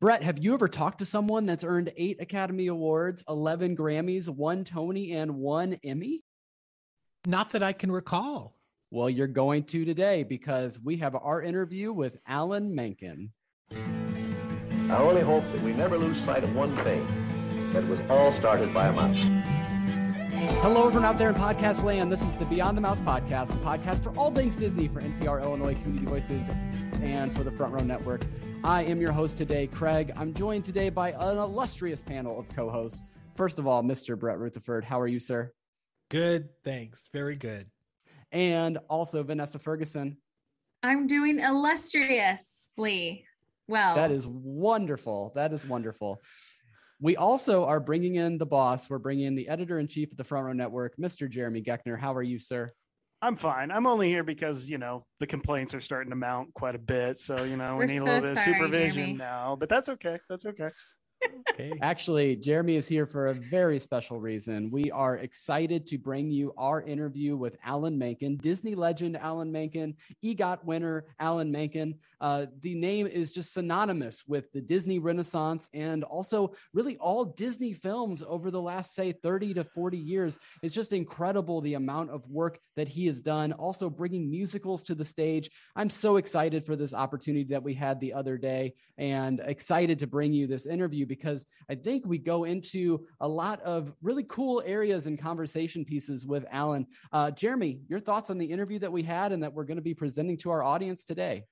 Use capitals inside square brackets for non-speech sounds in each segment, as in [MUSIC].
Brett, have you ever talked to someone that's earned eight Academy Awards, 11 Grammys, one Tony, and one Emmy? Not that I can recall. Well, you're going to today because we have our interview with Alan Menken. I only hope that we never lose sight of one thing that was all started by a mouse. Hello, everyone out there in podcast land. This is the Beyond the Mouse podcast, the podcast for all things Disney for NPR Illinois Community Voices and for the Front Row Network. I am your host today, Craig. I'm joined today by an illustrious panel of co hosts. First of all, Mr. Brett Rutherford, how are you, sir? Good, thanks. Very good. And also Vanessa Ferguson. I'm doing illustriously well. That is wonderful. That is wonderful. We also are bringing in the boss. We're bringing in the editor in chief of the Front Row Network, Mr. Jeremy Geckner. How are you, sir? I'm fine. I'm only here because you know the complaints are starting to mount quite a bit. So you know we We're need a little bit of supervision Jeremy. now. But that's okay. That's okay. Okay. Actually, Jeremy is here for a very special reason. We are excited to bring you our interview with Alan Menken, Disney legend Alan Menken, EGOT winner Alan Menken. Uh, the name is just synonymous with the Disney Renaissance and also really all Disney films over the last, say, 30 to 40 years. It's just incredible the amount of work that he has done, also bringing musicals to the stage. I'm so excited for this opportunity that we had the other day and excited to bring you this interview because I think we go into a lot of really cool areas and conversation pieces with Alan. Uh, Jeremy, your thoughts on the interview that we had and that we're going to be presenting to our audience today?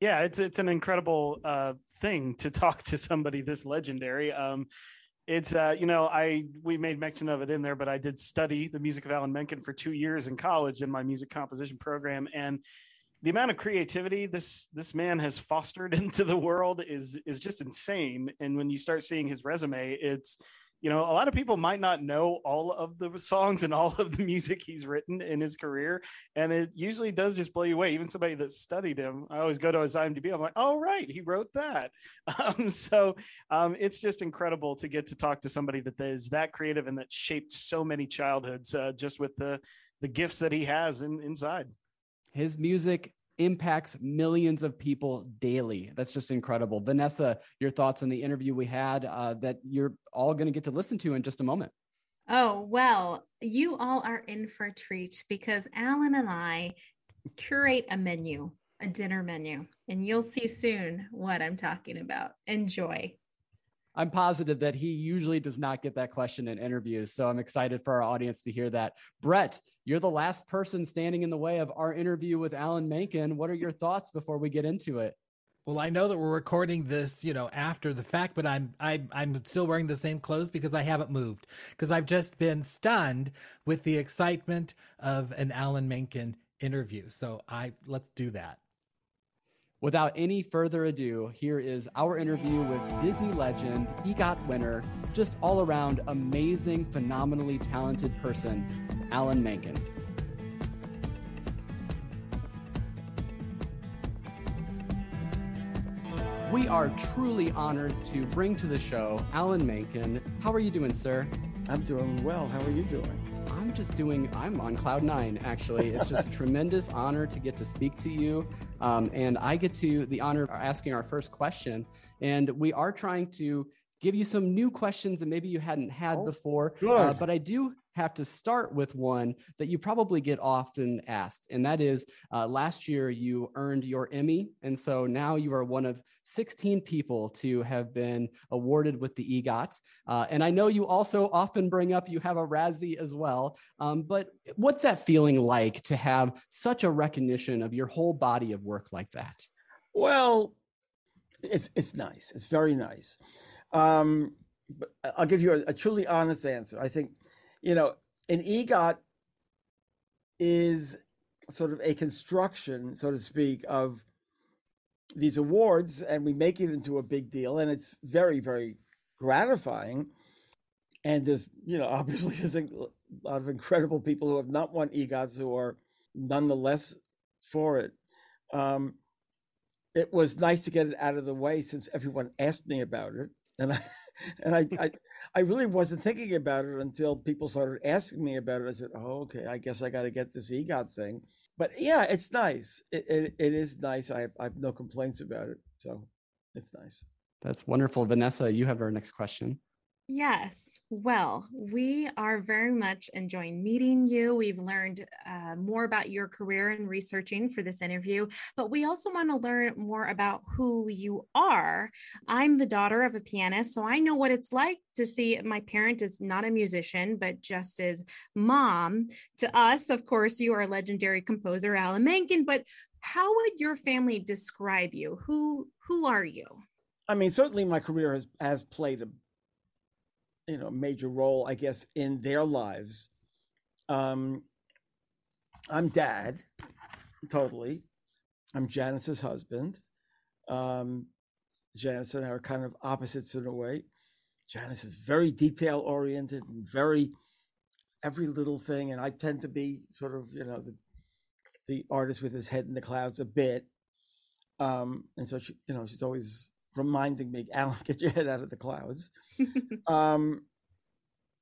Yeah, it's it's an incredible uh, thing to [LAUGHS] talk to somebody this legendary. Um, it's uh, you know I we made mention of it in there, but I did study the music of Alan Menken for two years in college in my music composition program, and the amount of creativity this this man has fostered [LAUGHS] into the world is is just insane. And when you start seeing his resume, it's you know a lot of people might not know all of the songs and all of the [LAUGHS] music he's written in his career and it usually does just blow you away. Even somebody that studied him i always go to his imdb i'm like oh right he wrote that. [LAUGHS] Um, so um, it's just incredible to get to talk to somebody that is that creative and that shaped so many childhoods uh, just with the the gifts that he has in, inside His music impacts millions of people daily. That's just incredible. Vanessa, your thoughts on the interview we had uh, that you're all going to get to listen to in just a moment. Oh, well, you all are in for a treat because Alan and I curate a menu, a dinner menu, and you'll see soon what I'm talking about. Enjoy. I'm positive that he usually does not get that question in interviews. So I'm excited for our audience to hear that. Brett, you're the last person standing in the way of our interview with Alan Menken. What are your thoughts before we get into it? Well, I know that we're recording this, you know, after the fact, but I'm I'm I'm still wearing the same clothes because I haven't moved because I've just been stunned with the excitement of an Alan Menken interview. So I let's do that. Without any further ado, here is our interview with Disney legend, EGOT winner, just all around amazing, phenomenally talented person, Alan Menken. We are truly honored to bring to the show Alan Menken. How are you doing, sir? I'm doing well. How are you doing? I'm just doing, I'm on cloud nine, actually. It's just a [LAUGHS] tremendous honor to get to speak to you. Um, and I get to the honor of asking our first question. And we are trying to give you some new questions that maybe you hadn't had Oh, before. Uh, but I do have to start with one that you probably get often asked. And that is uh, last year you earned your Emmy. And so now you are one of 16 people to have been awarded with the EGOT. Uh, and I know you also often bring up you have a Razzie as well. Um, but what's that feeling like to have such a recognition of your whole body of work like that? Well, it's it's nice. It's very nice. Um, but I'll give you a, a truly honest answer. I think, you know, an EGOT is sort of a construction, so to speak, of these awards, and we make it into a big deal, and it's very, very gratifying. And there's, you know, [LAUGHS] obviously there's a lot of incredible people who have not won EGOTs who are nonetheless for it. Um, it was nice to get it out of the way since everyone asked me about it, and I and I I, I really wasn't thinking about it until people started asking me about it. I said, "Oh, okay, I guess I got to get this EGOT thing." But yeah, it's nice. It, it it is nice. I have, I have no complaints about it, so it's nice. That's wonderful. Vanessa, you have our next question. Yes. Well, we are very much enjoying meeting you. We've learned uh, more about your career and researching for this interview, but we also want to learn more about who you are. I'm the daughter of a pianist, so I know what it's like to see my parent is not a musician, but just as mom. To us, of course, you are a legendary composer Alan Menken, but how would your family describe you? Who who are you? I mean, certainly my career has has played a you know major role, I guess, in their lives. Um, I'm dad, totally. I'm Janice's husband. Um, Janice and I are kind of opposites in a way. Janice is very detail oriented and very every little thing, and I tend to be sort of you know the the artist with his head in the clouds a bit. Um, and so she, you know, she's always reminding me, Alan, [LAUGHS] get your head out of the clouds. [LAUGHS] um,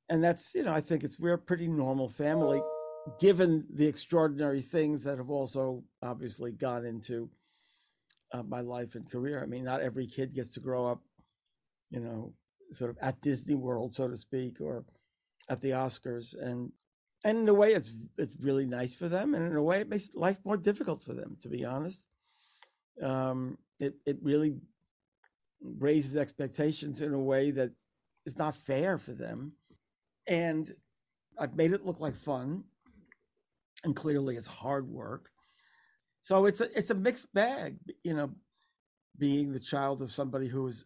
and that's, you know, I think it's we're a pretty normal family, given the extraordinary things that have also obviously gone into uh, my life and career. I mean, not every kid gets to grow up, you know, sort of at Disney World, so to speak, or at the Oscars, and and in a way, it's it's really nice for them, and in a way, it makes life more difficult for them. To be honest, um, it it really raises expectations in a way that is not fair for them. And I've made it look like fun, and clearly it's hard work. So it's a it's a mixed bag, you know, being the child of somebody who is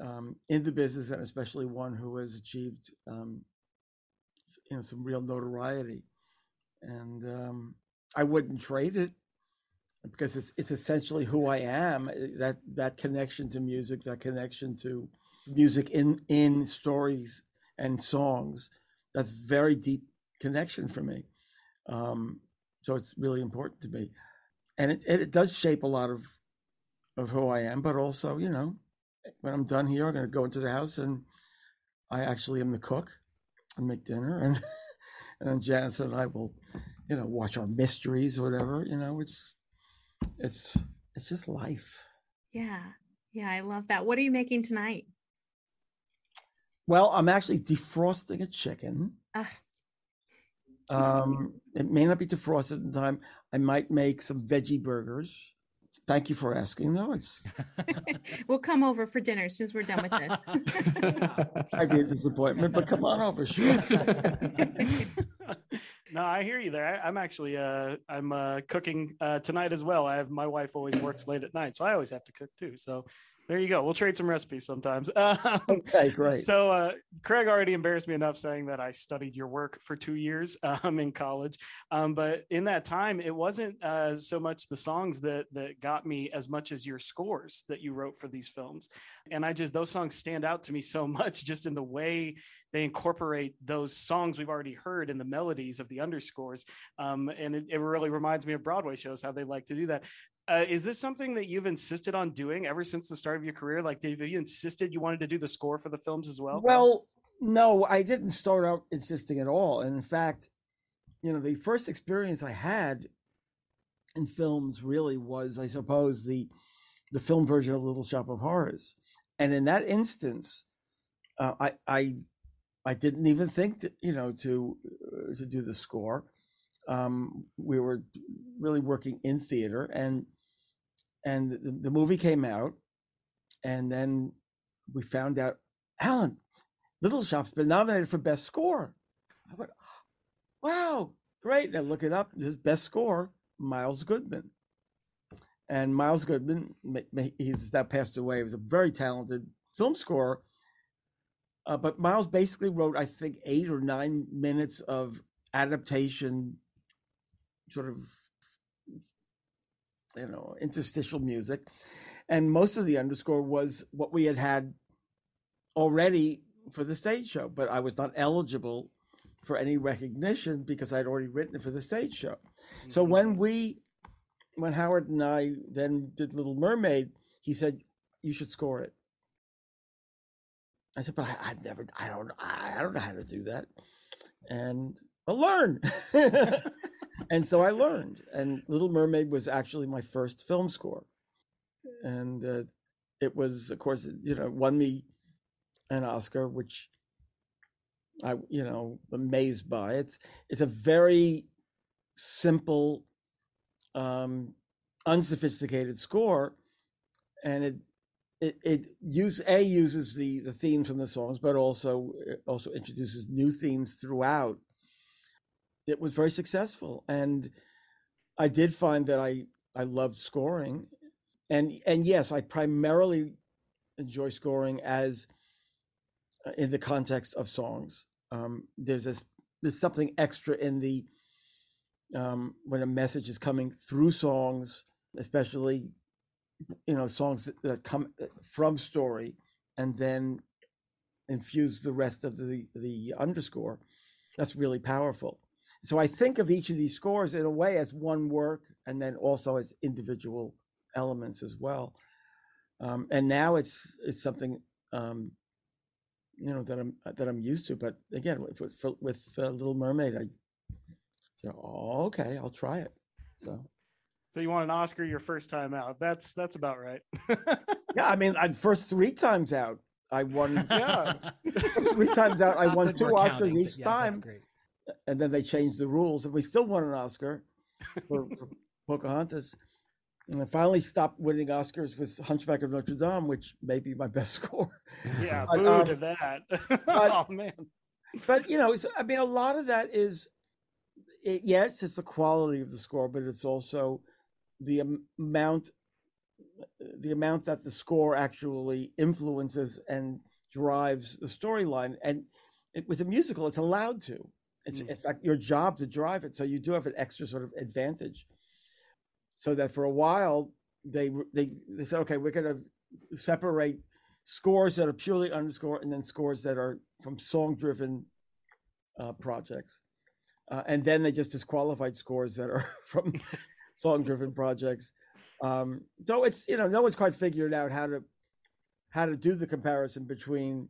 um, in the business and especially one who has achieved um, you know some real notoriety, and um, I wouldn't trade it because it's it's essentially who I am. Eh, that that connection to music, that connection to music in in stories and songs, that's very deep connection for me. Um, so it's really important to me, and it it does shape a lot of of who I am. But also, you know, when I'm done here, I'm going to go into the house and I actually am the cook and make dinner, and [LAUGHS] and then Janice and I will, you know, watch our mysteries or whatever. You know, it's it's it's just life. Yeah. Yeah, I love that. What are you making tonight? Well, I'm actually defrosting a chicken. Uh. Um, it may not be defrosted in time. I might make some veggie burgers. Thank you for asking, though. It's [LAUGHS] we'll come over for dinner as soon as we're done with this. [LAUGHS] I'd be a disappointment, but come on over, sure. [LAUGHS] no, I hear you there. I, am actually uh, I'm uh, cooking uh, tonight as well. I have my wife always works late at night, so I always have to cook too. So there you go. We'll trade some recipes sometimes. [LAUGHS] Um, okay, great. So uh, Craig already embarrassed me enough saying that I studied your work for two years [LAUGHS] um, in college, um, but in that time, it wasn't uh, so much the songs that that got me as much as your scores that you wrote for these films, and I just those songs stand out to me so [LAUGHS] much just in the way they incorporate those songs we've already heard in the melodies of the underscores. Um, and it, it, really reminds me of Broadway shows, how they like to do that. Uh, is this something that you've insisted on doing ever since the start of your career? Like, have you insisted you wanted to do the score for the films as well? Well, no, I didn't start out insisting at all. And in fact, you know, the first experience I had in films really was, I suppose, the the film version of Little Shop of Horrors. And in that instance, uh, I, I I didn't even think that, you know to uh, to do the score. Um, we were really working in theater, and and the, the movie came out, and then we found out Alan Little Shop's been nominated for best score. I went, wow, great! And look it up. His best score, Miles Goodman. And Miles Goodman, he's now passed away. He was a very talented film score uh, but Miles basically wrote, I think, eight or nine minutes of adaptation, sort of, you know, interstitial music. And most of the underscore was what we had had already for the stage show, but I was not eligible for any recognition because I'd already written it for the stage show. Mm-hmm. So when we, when Howard and I then did Little Mermaid, he said, You should score it. I said, but I, have never, I don't, I don't know how to do that. And I'll learn. [LAUGHS] and so I learned. And Little Mermaid was actually my first film score. And uh, it was, of course, you know, won me an Oscar, which I, you know, amazed by. It's it's a very simple, um, unsophisticated score, and it it it use a uses the the themes from the songs, but also also introduces new themes throughout. It was very successful, and I did find that I I loved scoring, and and yes, I primarily enjoy scoring as uh, in the context of songs. Um, there's this there's something extra in the um, when a message is coming through songs, especially you know songs that come uh, from story and then infuse the rest of the the underscore. That's really powerful. So I think of each of these scores in a way as one work, and then also as individual elements as well. Um, and now it's it's something um, you know that I'm that I'm used to. But again, with with, with uh, Little Mermaid, I said, "Oh, okay, I'll try it." So. So you want an Oscar your first time out? That's that's about right. yeah, I mean, I, first three times out, I won. [LAUGHS] Yeah, [LAUGHS] three times out, I won Not that two Oscars counting, each yeah, that's time, great. And then they changed the rules, and we still won an Oscar for, [LAUGHS] for Pocahontas. And I finally stopped winning Oscars with Hunchback of Notre Dame, which may be my best [LAUGHS] score. yeah. But, Boo um, to that. [LAUGHS] but- oh man. but you know, it's, I mean, a lot of that is, it, yes, it's the quality of the score, but it's also the amount, the amount that the score actually influences and drives the storyline. And it, with a musical, it's allowed to. It's Mm. in fact your job to drive it, so you do have an extra sort of advantage. So that for a while they they they said, okay, we're going to separate scores that are purely underscore and then scores that are from song driven uh, projects. Uh, and then they just disqualified scores that are [LAUGHS] from [LAUGHS] song driven projects. Um, though it's, you know, no one's quite figured out how to how to do the comparison between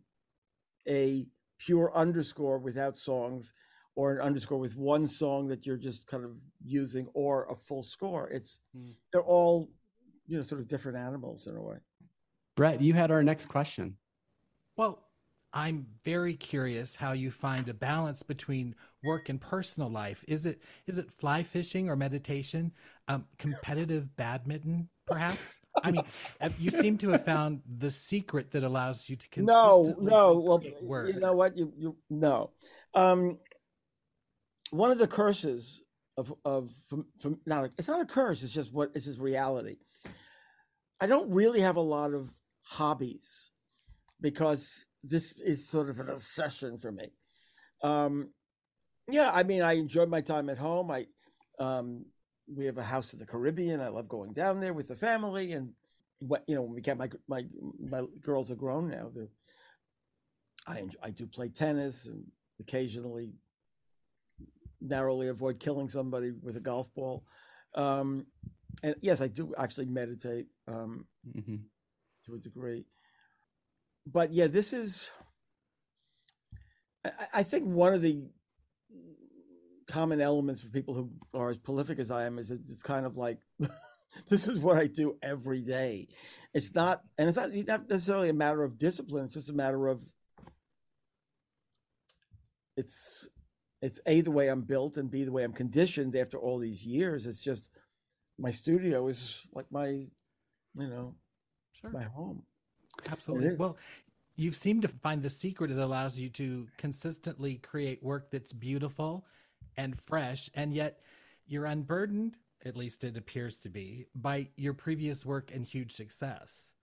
a pure underscore without songs or an underscore with one song that you're just kind of using or a full score. It's Hmm. they're all, you know, sort of different animals in a way. Brett, you had our next question. Well, I'm very curious how you find a balance between work and personal life. Is it is it fly fishing or meditation? Um, competitive [LAUGHS] badminton, perhaps? I mean, uh, you seem to have found the secret that allows you to no consistently no no. well work. you know what you, you no um one of the curses of of from, from not it's not a curse it's just what it's just reality. I don't really have a lot of hobbies because this is sort of an obsession for me. Um yeah i mean i enjoy my time at home. I um we have a house in the caribbean. I love going down there with the family and what you know when we get my my my girls are grown now I enjoy, I do play tennis and occasionally narrowly avoid killing somebody with a golf ball. Um, and yes, I do actually meditate um, Mhm. to a degree. But yeah, this is. I, I think one of the common elements for people who are as prolific as I am is that it's kind of like [LAUGHS] this is what I do every day. It's not, and it's not, not necessarily a matter of discipline. It's just a matter of it's it's a the way I'm built and b the way I'm conditioned after all these years. It's just my studio is like my you know Sure. my home. Absolutely. Well, you've seemed to find the secret that allows you to consistently create work that's beautiful and fresh, and yet you're unburdened, at least it appears to be, by your previous work and huge success.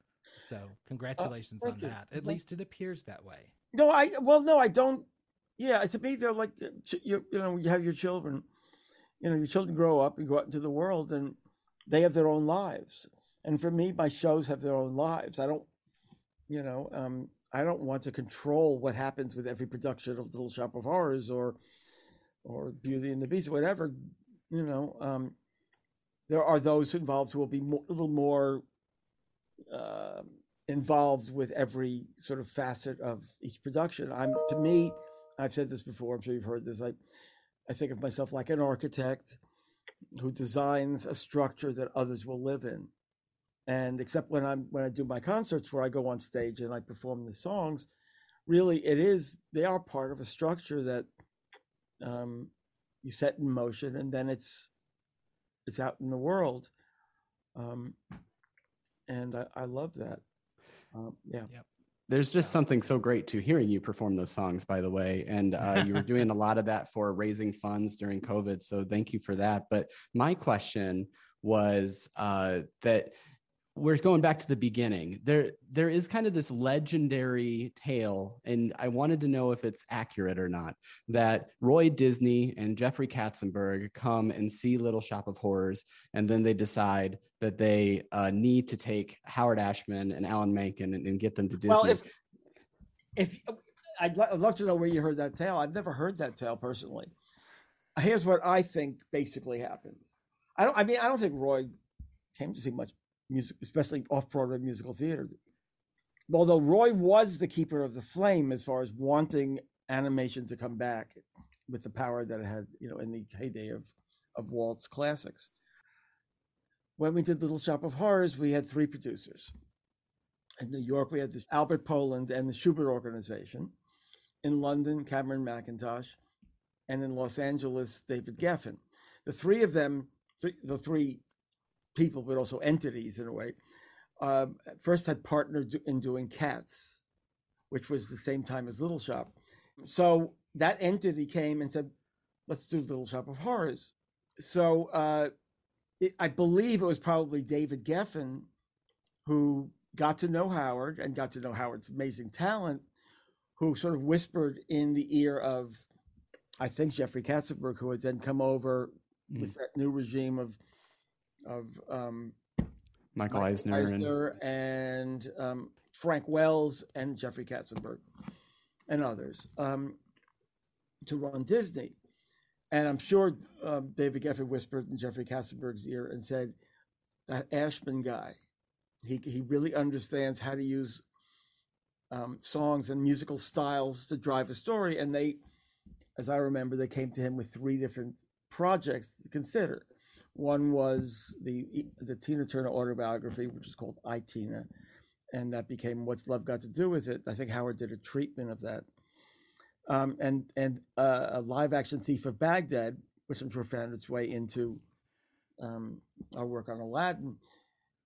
So, uh, congratulations thank on you. that. At Thank- least it appears that way. No, I well no, I don't. Yeah, to me they're like uh, you you know you have your children, you know your children grow up and go out into the world and they have their own lives. And for me, my shows have their own lives. I don't, you know, um, I don't want to control what happens with every production of Little Shop of Horrors or or Beauty and the Beast or whatever. You know, um, there are those involved who will be mo- a little more uh, involved with every sort of facet of each production. I'm to me, I've said this before. I'm sure you've heard this. I I think of myself like an architect who designs a structure that others will live in, and except when I'm when I do my concerts where I go on stage and I perform the songs, really it is they are part of a structure that um, you set in motion, and then it's it's out in the world, um, and I, I love that. Um, yeah. Yep. There's just something so great to hearing you perform those songs, by the way. And uh, you were doing a [LAUGHS] lot of that for raising funds during COVID. So thank you for that. But my question was uh, that we're going back to the beginning. There, there is kind of this legendary tale, and I wanted to know if it's accurate or not. That Roy Disney and Jeffrey Katzenberg come and see Little Shop of Horrors, and then they decide that they uh, need to take Howard Ashman and Alan Menken and, and get them to Disney. Well, if if I'd, lo- I'd love to know where you heard that tale. I've never heard that tale personally. Here's what I think basically happened. I don't. I mean, I don't think Roy came to see much music, especially off Broadway musical theater. Although Roy was the keeper of the flame as far as wanting animation to come back with the power that it had, you know, in the heyday of of Walt's classics. When we did Little Shop of Horrors, we had three producers. In New York, we had the Albert Poland and the Shubert Organization. In London, Cameron Mackintosh, and in Los Angeles, David Geffen. The three of them, the three people, but also entities in a way, uh, first had partnered in doing Cats, which was the same time as Little Shop. So that entity came and said, let's do Little Shop of Horrors. So uh, it, I believe it was probably David Geffen who got to know Howard and got to know Howard's amazing talent, who sort of whispered in the ear of, I think, Jeffrey Katzenberg, who had then come over mm. with that new regime of of um, Michael Eisner, Eisner and, and um, Frank Wells and Jeffrey Katzenberg and others um, to run Disney. And I'm sure um, David Geffen whispered in Jeffrey Katzenberg's ear and said, "That Ashman guy, he he really understands how to use um, songs and musical styles to drive a story." And they, as I remember, they came to him with three different projects to consider. One was the the Tina Turner autobiography, which is called I Tina, and that became What's Love Got to Do with It. I think Howard did a treatment of that, um, and and uh, a live action Thief of Baghdad, which I'm sure found its way into um, our work on Aladdin,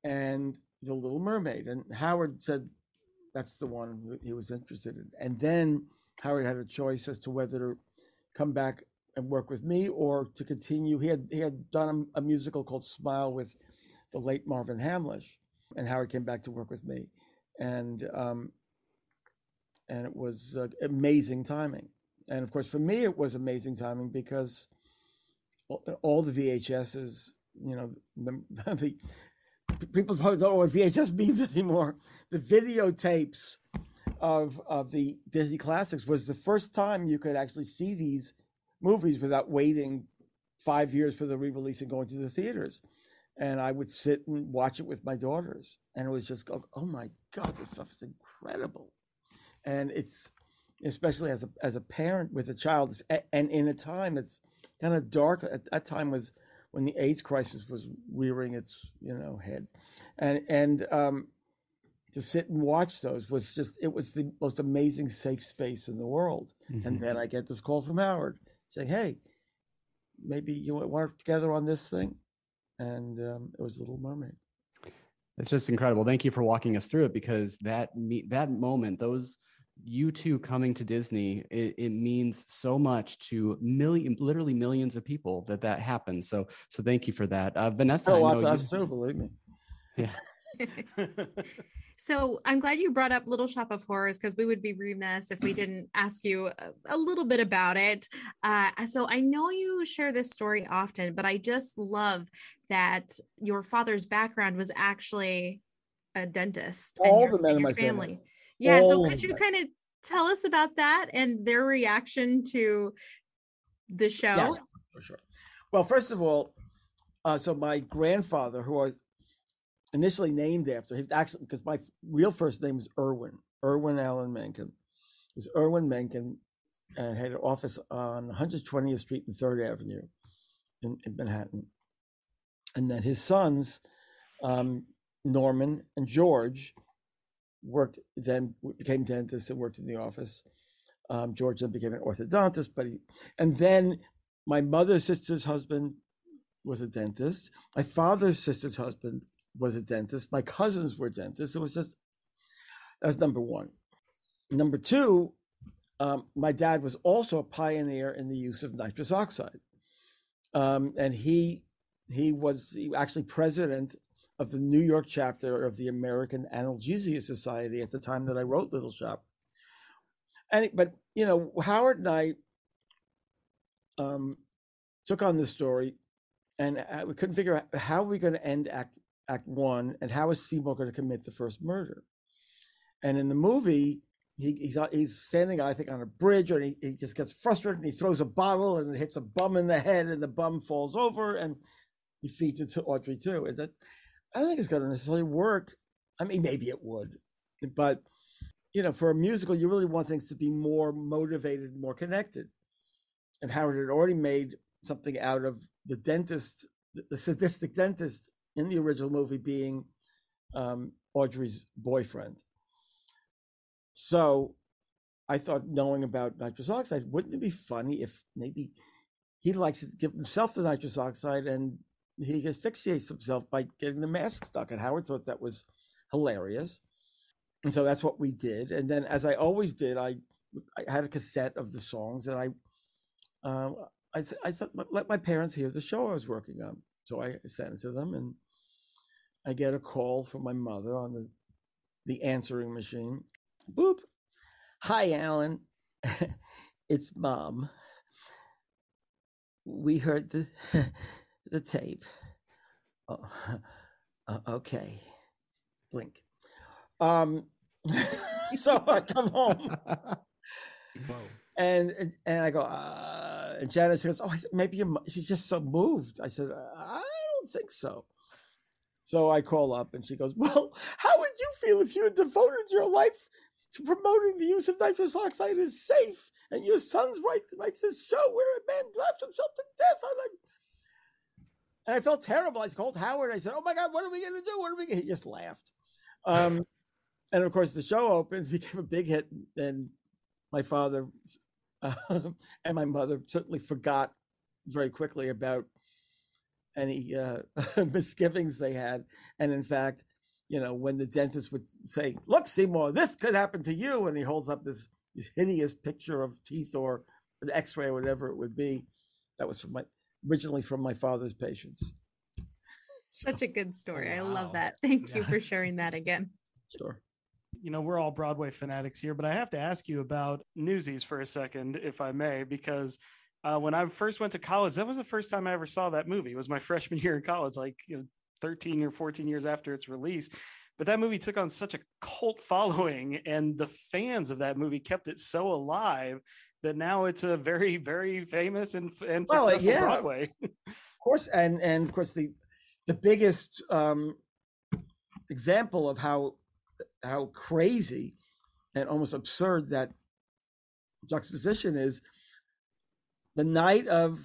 and The Little Mermaid. And Howard said that's the one he was interested in. And then Howard had a choice as to whether to come back and work with me or to continue. He had he had done a, a musical called Smile with the late Marvin Hamlisch, and Howard came back to work with me, and um, and it was uh, amazing timing. And of course, for me, it was amazing timing because all, all the VHSs, you know, the, [LAUGHS] the people don't know what VHS [LAUGHS] means anymore. The videotapes of of the Disney classics was the first time you could actually see these movies without waiting five years for the re-release and going to the theaters. And I would sit and watch it with my daughters, and it was just, oh my god, this stuff is incredible. And it's especially as a as a parent with a child, and in a time that's kind of dark. At that time was when the AIDS crisis was rearing its you know head, and and um, to sit and watch those was just it was the most amazing safe space in the world. Mm-hmm. And then I get this call from Howard say, hey, maybe you want to work together on this thing. And um, it was a Little Mermaid. It's just incredible. Thank you for walking us through it because that me- that moment, those you two coming to Disney, it, it, means so much to million, literally millions of people that that happens. So, so thank you for that, uh, Vanessa. Oh, I know I, you, so believe me. Yeah. [LAUGHS] [LAUGHS] So I'm glad you brought up Little Shop of Horrors because we would be remiss if we didn't ask you a, a little bit about it. Uh, so I know you share this story often, but I just love that your father's background was actually a dentist. All your, the men in my family. family. Yeah. All so could you kind of tell us about that and their reaction to the show? Yeah, for sure. Well, first of all, uh, so my grandfather, who was initially named after him, actually, because my real first name is Irwin, Irwin Allen Menken. It was Irwin Menken and had an office on 120th Street and 3rd Avenue in, in Manhattan. And then his sons, um, Norman and George worked then became dentists and worked in the office. Um, George then became an orthodontist, but he, and then my mother's sister's husband was a dentist. My father's sister's husband was a dentist. My cousins were dentists. It was just that's number one. Number two, um, my dad was also a pioneer in the use of nitrous oxide, um, and he he was actually president of the New York chapter of the American Analgesia Society at the time that I wrote Little Shop. And but you know Howard and I um, took on this story, and uh, we couldn't figure out how we're we going to end Act Act One, and how is Seymour going to commit the first murder. And in the movie, he, he's he's standing, I think, on a bridge, and he, he just gets frustrated, and he throws a bottle, and it hits a bum in the head, and the bum falls over, and he feeds it to Audrey II. And that I don't think it's going to necessarily work. I mean, maybe it would, but you know, for a musical, you really want things to be more motivated, more connected. And Howard had already made something out of the dentist, the sadistic dentist in the original movie being um, Audrey's boyfriend. So I thought, knowing about nitrous oxide, wouldn't it be funny if maybe he likes to give himself the nitrous oxide and he asphyxiates himself by getting the mask stuck? And Howard thought that was hilarious. And so that's what we did. And then, as I always did, I, I had a cassette of the songs and I, uh, I, I let my parents hear the show I was working on. So I sent it to them and I get a call from my mother on the, the answering machine. Boop. Hi, Alan. [LAUGHS] it's mom. We heard the [LAUGHS] the tape. Oh, [LAUGHS] uh, okay. Blink. Um, so I come home. And, and, and I go, uh, and Janice goes, oh, maybe you're, she's just so moved. I said, I don't think so. So I call up and she goes, [LAUGHS] Well, how would you feel if you had devoted your life to promoting the use of nitrous oxide as safe and your son's right writes this show where a man laughs himself to death on like and I felt terrible. I called Howard. I said, "Oh my God, what are we going to do? What are we?" Gonna... He just laughed. Um, and of course, the show opened, [LAUGHS] became a big hit, and my father uh, [LAUGHS] and my mother certainly forgot very quickly about any uh, [LAUGHS] misgivings they had. And in fact, you know, when the dentist would say, "Look, Seymour, this could happen to you," and he holds up this, this hideous picture of teeth or an X-ray or whatever it would be, that was from my originally from my father's patients. [LAUGHS] Such a good story. Wow. I love that. Thank yeah. you for sharing that again. Sure. You know, we're all Broadway fanatics here, but I have to ask you about Newsies for a second, if I may, because uh, when I first went to college, that was the first time I ever saw that movie. It was my [LAUGHS] freshman year in college, like you know, 13 or 14 years after its release. But that movie took on such a cult [LAUGHS] following, and the fans of that movie kept it so alive that now it's a very, very famous and, and well, successful yeah. Broadway. [LAUGHS] of course, and and of course the the biggest um, example of how how crazy and almost absurd that juxtaposition is the night of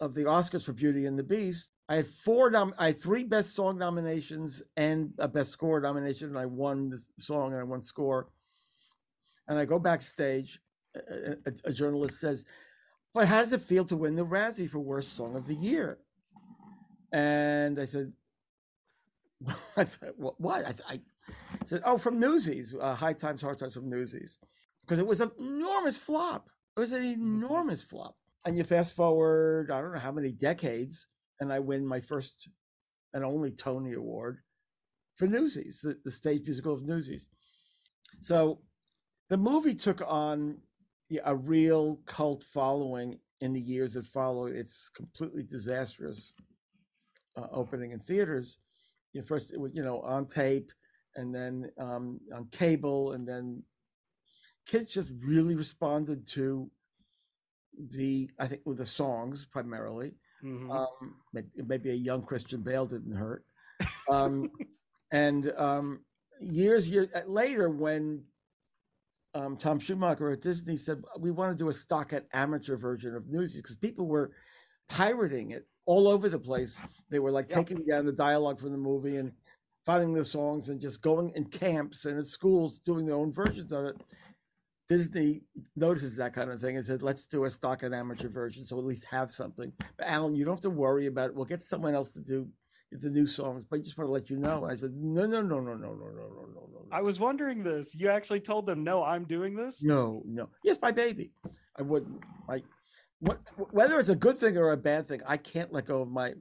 of the Oscars for Beauty and the Beast, I had four nom- I had three best song nominations and a best score nomination, and I won the song and I won score. And I go backstage, a, a, a journalist says, "But how does it feel to win the Razzie for Worst Song of the Year?" And I said, [LAUGHS] "What?" I, I, said, "Oh, from Newsies, uh, High Times, Hard Times from Newsies," because it was an enormous flop. It was an mm-hmm. enormous flop. And you fast forward, I don't know how many decades, and I win my first and only Tony Award for Newsies, the, the stage musical of Newsies. So the movie took on a real cult following in the years that followed its completely disastrous uh, opening in theaters. You know, first, it was you know on tape, and then um, on cable, and then kids just really responded to the I think with the songs primarily. Mm-hmm. Um, maybe, maybe, a young Christian Bale didn't hurt. [LAUGHS] Um, and um, years years uh, later, when um, Tom Schumacher at Disney said we want to do a stock at amateur version of Newsies because people were pirating it all over the place. They were like yep. taking down the dialogue from the movie and finding the songs and just going in camps and at schools doing their own versions of it. Disney notices that kind of thing and said, let's do a stock and amateur version so at least have something. But Alan, you don't have to worry about it. We'll get someone else to do the new songs, but I just want to let you know. I said, no, no, no, no, no, no, no, no, no, no. I was wondering this. You actually told them, no, I'm doing this? No, no. Yes, my baby. I wouldn't. I, what, whether it's a good thing or a bad thing, I can't let go of my,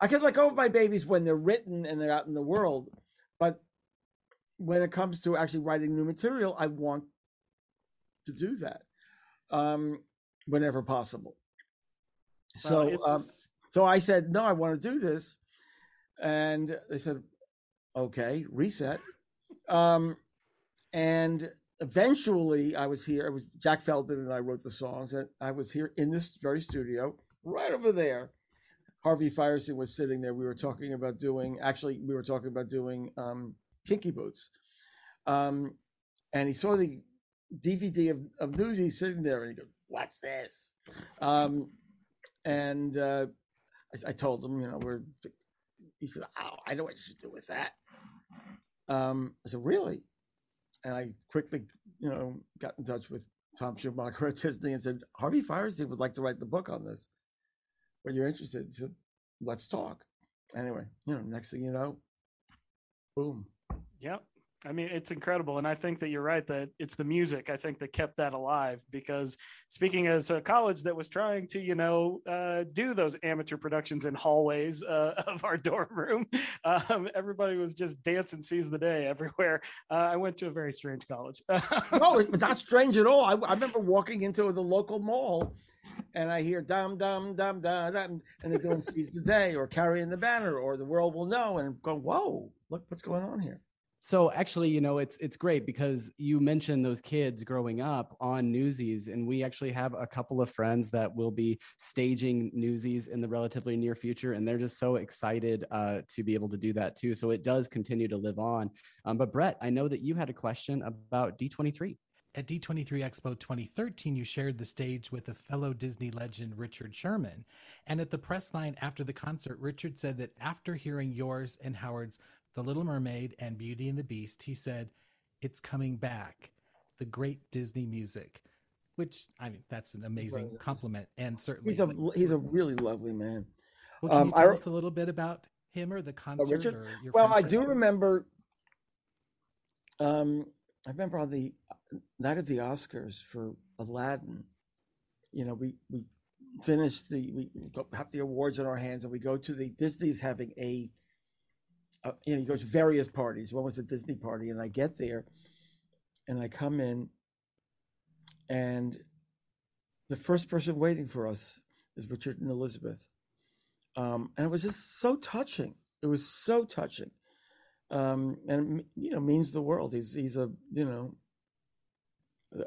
I can let go of my babies when they're written and they're out in the world. But when it comes to actually writing new material, I want to do that um, whenever possible. So, um, so I said, no, I want to do this. And they said, okay, reset. Um, and eventually I was here. It was Jack Feldman and I wrote the songs. And I was here in this very studio, right over there. Harvey Fierstein was sitting there. We were talking about doing, actually, we were talking about doing um, Kinky Boots. Um, and he saw the DVD of, of Newsies sitting there and he goes, What's this? Um, and uh, I, I told him, you know, we're, he said, Oh, I know what you should do with that. Um, I said, Really? And I quickly, you know, got in touch with Tom Schumacher at Disney and said, Harvey Fierstein would like to write the book on this. When you're interested, he said, Let's talk. Anyway, you know, next thing you know, boom. Yep. I mean, it's incredible. And I think that you're right that it's the music, I think, that kept that alive. Because speaking as a college that was trying to, you know, uh, do those amateur productions in hallways uh, [LAUGHS] of our dorm room, um, everybody was just dancing seize the day everywhere. Uh, I went to a very strange college. no, [LAUGHS] it's not strange at all. I, I remember walking into the local mall and I hear dum dum dum dum dum, and they're doing "Seize the Day" or "Carrying the Banner" or "The World Will Know," and I'm going, "Whoa, look what's going on here." So actually, you know, it's it's great because you mentioned those kids growing up on Newsies, and we actually have a couple of friends that will be staging Newsies in the relatively near future, and they're just so excited uh, to be able to do that too. So it does continue to live on. Um, but Brett, I know that you had a question about D23. At D23 Expo 2013, you shared the stage with a fellow Disney legend, Richard Sherman. And at the press line after the concert, Richard said that after hearing yours and Howard's The Little Mermaid and Beauty and the Beast, he said, It's coming back. The great Disney music. Which, I mean, that's an amazing compliment. And certainly. He's a he's a really lovely man. well, can um, you tell I- us a little bit about him or the concert? Richard? Or your Well, I do remember. Um, I remember on the night of the Oscars for Aladdin. You know, we we finished the we have the awards in our hands, and we go to the Disney's having a. Uh, you know, you go to various parties. One was a Disney party, and I get there, and I come in, and the first person waiting for us is Richard and Elizabeth, um, and it was just so touching. It was so touching um, and you know means the world. He's he's a you know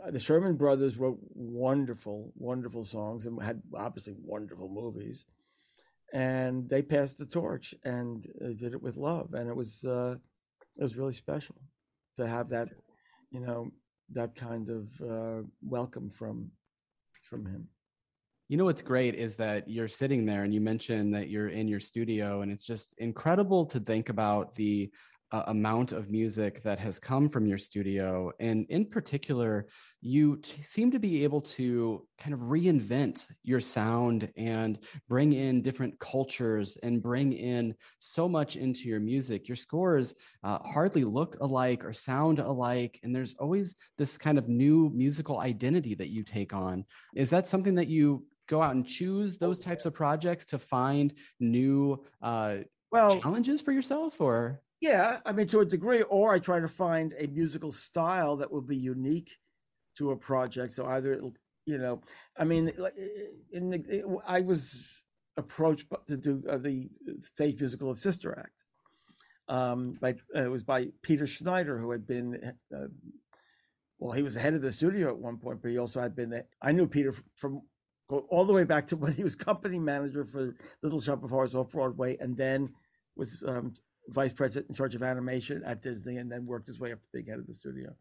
the Sherman Brothers wrote wonderful wonderful songs and had obviously wonderful movies, and they passed the torch and uh, did it with love, and it was uh, it was really special to have that you know that kind of uh, welcome from from him. You know what's great is that you're sitting there and you mentioned that you're in your studio, and it's just incredible to think about the uh, amount of music that has come from your studio. And in particular, you t- seem to be able to kind of reinvent your sound and bring in different cultures and bring in so much into your music. Your scores uh, hardly look alike or sound alike. And there's always this kind of new musical identity that you take on. Is that something that you go out and choose those types of projects to find new uh, Well, challenges for yourself or Yeah, I mean, to a degree, or I try to find a musical style that will be unique to a project. So either it'll, you know, I mean, in I was approached to do uh, the stage musical of Sister Act. Um, by uh, it was by Peter Schneider, who had been, uh, well, he was the head of the studio at one point, but he also had been. I knew Peter f- from all the way back to [LAUGHS] when he was company manager for Little Shop of Horrors off Broadway, and then was um, vice president in charge of animation at Disney, and then worked his way up to being head of the studio.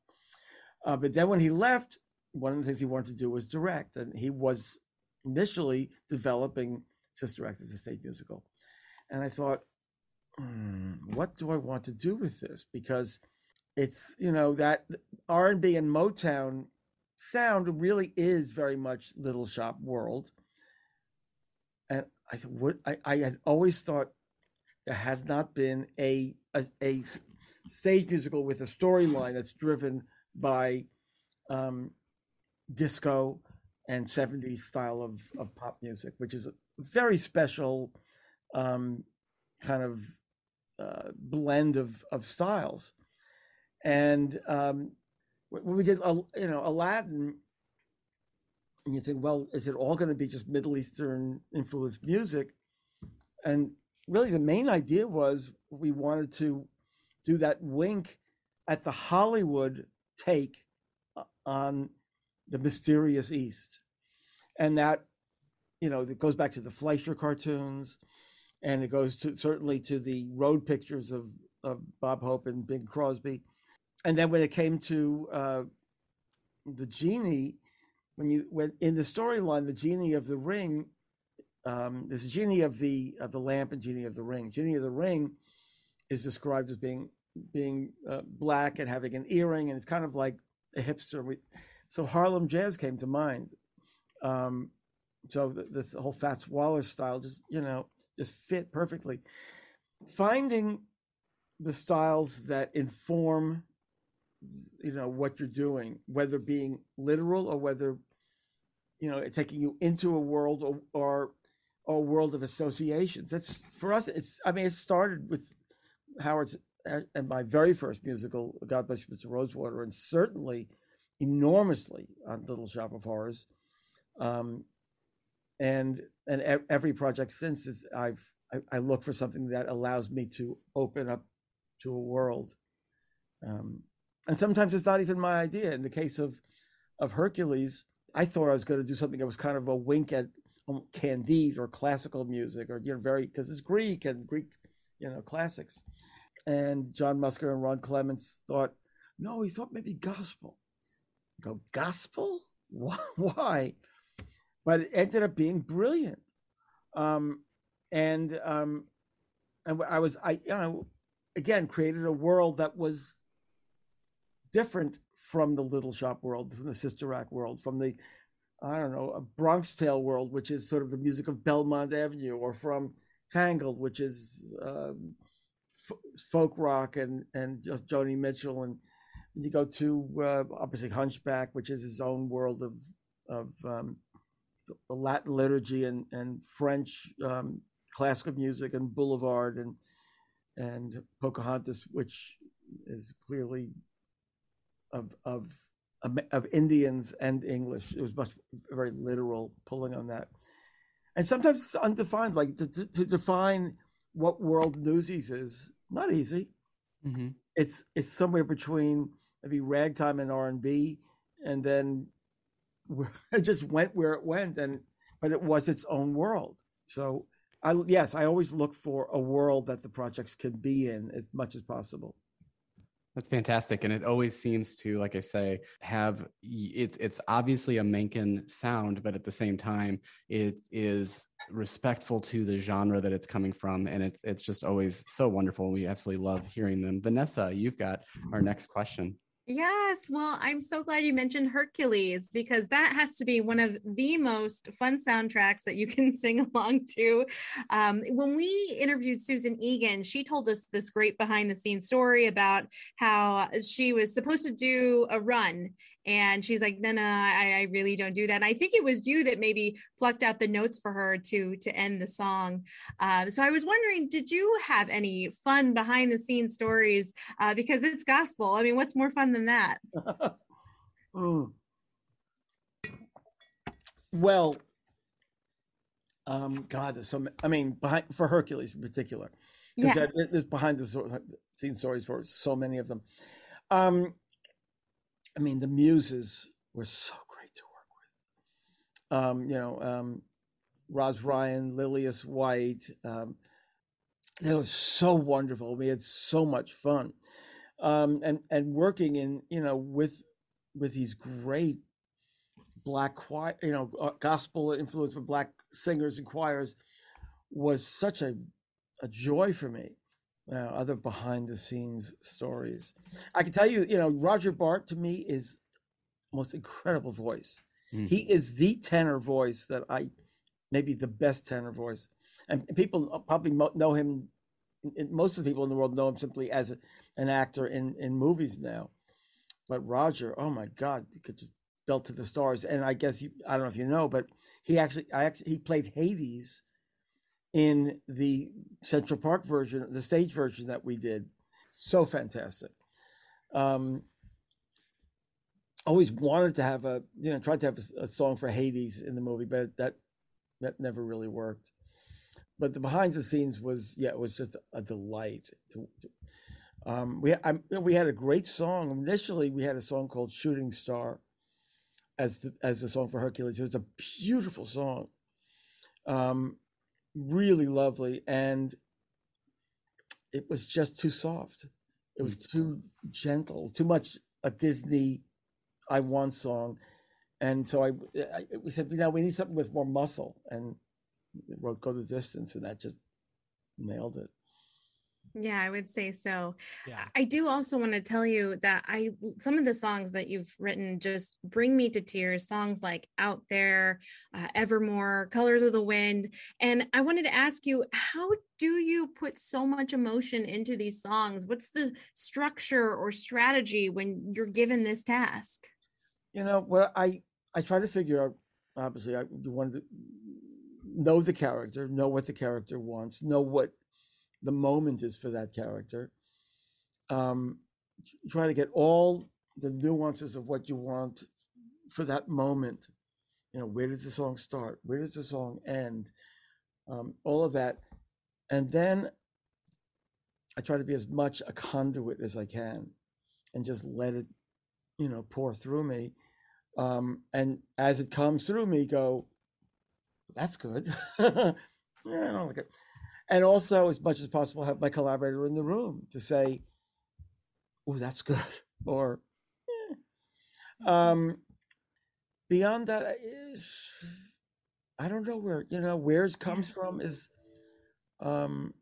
Uh, but then when he left, one of the things he wanted to do was direct, and he was initially developing Sister Act as a stage musical. And I thought, "Hmm, what do I want to do with this? Because it's you know that R and B and Motown sound really is very much Little Shop World. And I said, what I, I had always thought there has not been a a, a stage musical with a storyline that's driven by um, disco and 70s style of, of pop music, which is a very special um, kind of uh, blend of, of styles. And um, when we did, you know, Aladdin, and you think, well, is it all going to be just Middle Eastern influenced music? And really, the main idea was we wanted to do that wink at the Hollywood take on the mysterious East. And that, you know, it goes back to the Fleischer cartoons and it goes to certainly to the road pictures of, of Bob Hope and Bing Crosby. And then when it came to uh, the genie, when you when in the storyline, the genie of the ring, um, there's a genie of the of the lamp and genie of the ring. Genie of the ring is described as being being uh, black and having an earring, and it's kind of like a hipster. We, so Harlem jazz came to mind. Um, so th- this whole Fats Waller style just you know just fit perfectly. Finding the styles that inform you know what you're doing whether being literal or whether you know taking you into a world or or, a world of associations. That's for us it's i mean it started with howard's and my very first musical god bless you mr rosewater and certainly enormously on little shop of horrors. Um, and and every project since is i've I, I, look for something that allows me to open up to a world. Um, and sometimes it's not even my idea. In the case of of Hercules, I thought I was going to do something that was kind of a wink at Candide or classical music, or you know, very because it's Greek and Greek, you know, classics. And John Musker and Ron Clements thought, no, he thought maybe gospel. I go gospel? [LAUGHS] Why? But it ended up being brilliant. Um, and um, and I was I you know again created a world that was different from the Little Shop world, from the Sister Act world, from the I don't know a Bronx Tale world, which is sort of the music of Belmont Avenue, or from Tangled, which is um, f- folk rock and and just Joni Mitchell, and you go to uh, obviously Hunchback, which is his own world of of um, Latin liturgy and and French um, classical music, and Boulevard and and Pocahontas, which is clearly of of of Indians and English. It was much very literal, pulling on that. And sometimes it's undefined. Like to, to, to define what world Newsies is not easy. Mm-hmm. It's it's somewhere between maybe ragtime and R and B, and then [LAUGHS] it just went where it went, and but it was its own world. So I yes, I always look for a world that the projects can be in as much as possible. That's fantastic, and it always seems to, like I say, have it's it's obviously a Menken sound, but at the same time, it is respectful to the genre that it's coming from, and it, it's just always so wonderful. We absolutely love hearing them. Vanessa, you've got our mm-hmm. next question. Yes. Well, I'm so glad you mentioned Hercules because that has to be one of the most fun soundtracks that you can [LAUGHS] sing along to. Um, when we interviewed Susan Egan, she told us this great behind the scenes story about how she was supposed to do a run and she's like no no I, I, really don't do that. And i think it was you that maybe plucked out the notes for her to to end the song. Uh, so i was wondering did you have any fun behind the scenes stories? Uh, because it's gospel. I mean what's more fun than that? [LAUGHS] Mm. well um god there's some i mean behind for hercules in particular because yeah. there's behind the scenes stories for so many of them. Um I mean, the muses were so great to work with. Um, you know, um, Roz Ryan, Lillias White, um, they were so wonderful. We had so much fun, um, and and working in you know with with these great black choir, you know, uh, gospel influence with black singers and choirs was such a a joy for me. Uh, other behind the scenes stories. I can tell you, you know, Roger Bart to me is most incredible voice. Mm. He is the tenor voice that I, maybe the best tenor voice, and people probably know him. Most of the people in the world know him simply as a, an actor in in movies now. But Roger, oh my God, he could just belt to the stars. And I guess you, I don't know if you know, but he actually, I actually, he played Hades in the Central Park version, the stage version that we did. So fantastic. Um, always wanted to have a, you know, tried to have a, a song for Hades in the movie, but that that never really worked. But the behind the scenes was, yeah, it was just a delight. To, to, um, we I, we had a great song. Initially, we had a song called "Shooting Star" as the, as the song for Hercules. It was a beautiful song. Um, really lovely and it was just too soft. It was mm. too gentle too much a disney i want song. And so I, I we said you know we need something with more muscle. And wrote go the distance and that just nailed it Yeah, I would say so. Yeah. I do also want to tell you that I some of the songs that you've written just bring me to tears. Songs like "Out There," uh, "Evermore," "Colors of the Wind," and I wanted to ask you, how do you put so much emotion into these songs? What's the structure or strategy when you're given this task? you know well, i i try to figure out obviously i you want to know the character know what the character wants know what the moment is for that character. Um try to get all the nuances of what you want for that moment. You know where does the song start? Where does the song end? Um, all of that. And then i try to be as much a conduit as i can and just let it you know pour through me. Um, and as it comes through me go that's good. [LAUGHS] Yeah, I don't like it. And also as much as possible have my collaborator in the room to say oh that's good [LAUGHS] or eh. um beyond that is i don't know where you know where's comes from is um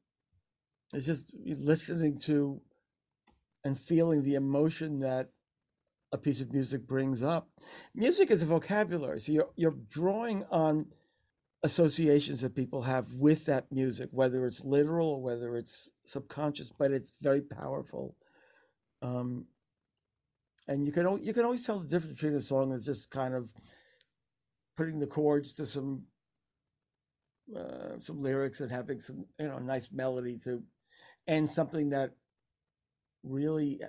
it's just listening to and feeling the emotion that a piece of music brings up. Music is a vocabulary, so you're you're drawing on associations that people have with that music, whether it's literal or whether it's subconscious, but it's very powerful. Um, and you can you can always tell the difference between a song that's just kind of putting the chords to some uh, some lyrics and having some you know nice melody to, and something that really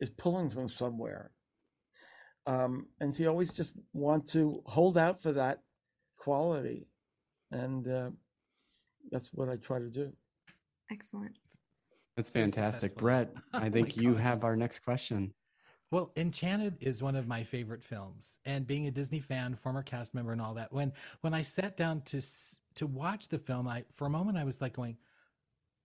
is pulling from somewhere. Um, and so you always just want to hold out for that quality. And uh, that's what I try to do. Excellent. That's fantastic. Brett, [LAUGHS] Oh I my think you gosh. have our next question. Well, Enchanted is one of my favorite films, and being a Disney fan, former cast member, and all that. When when I sat down to to watch the film, I for a moment I was like going,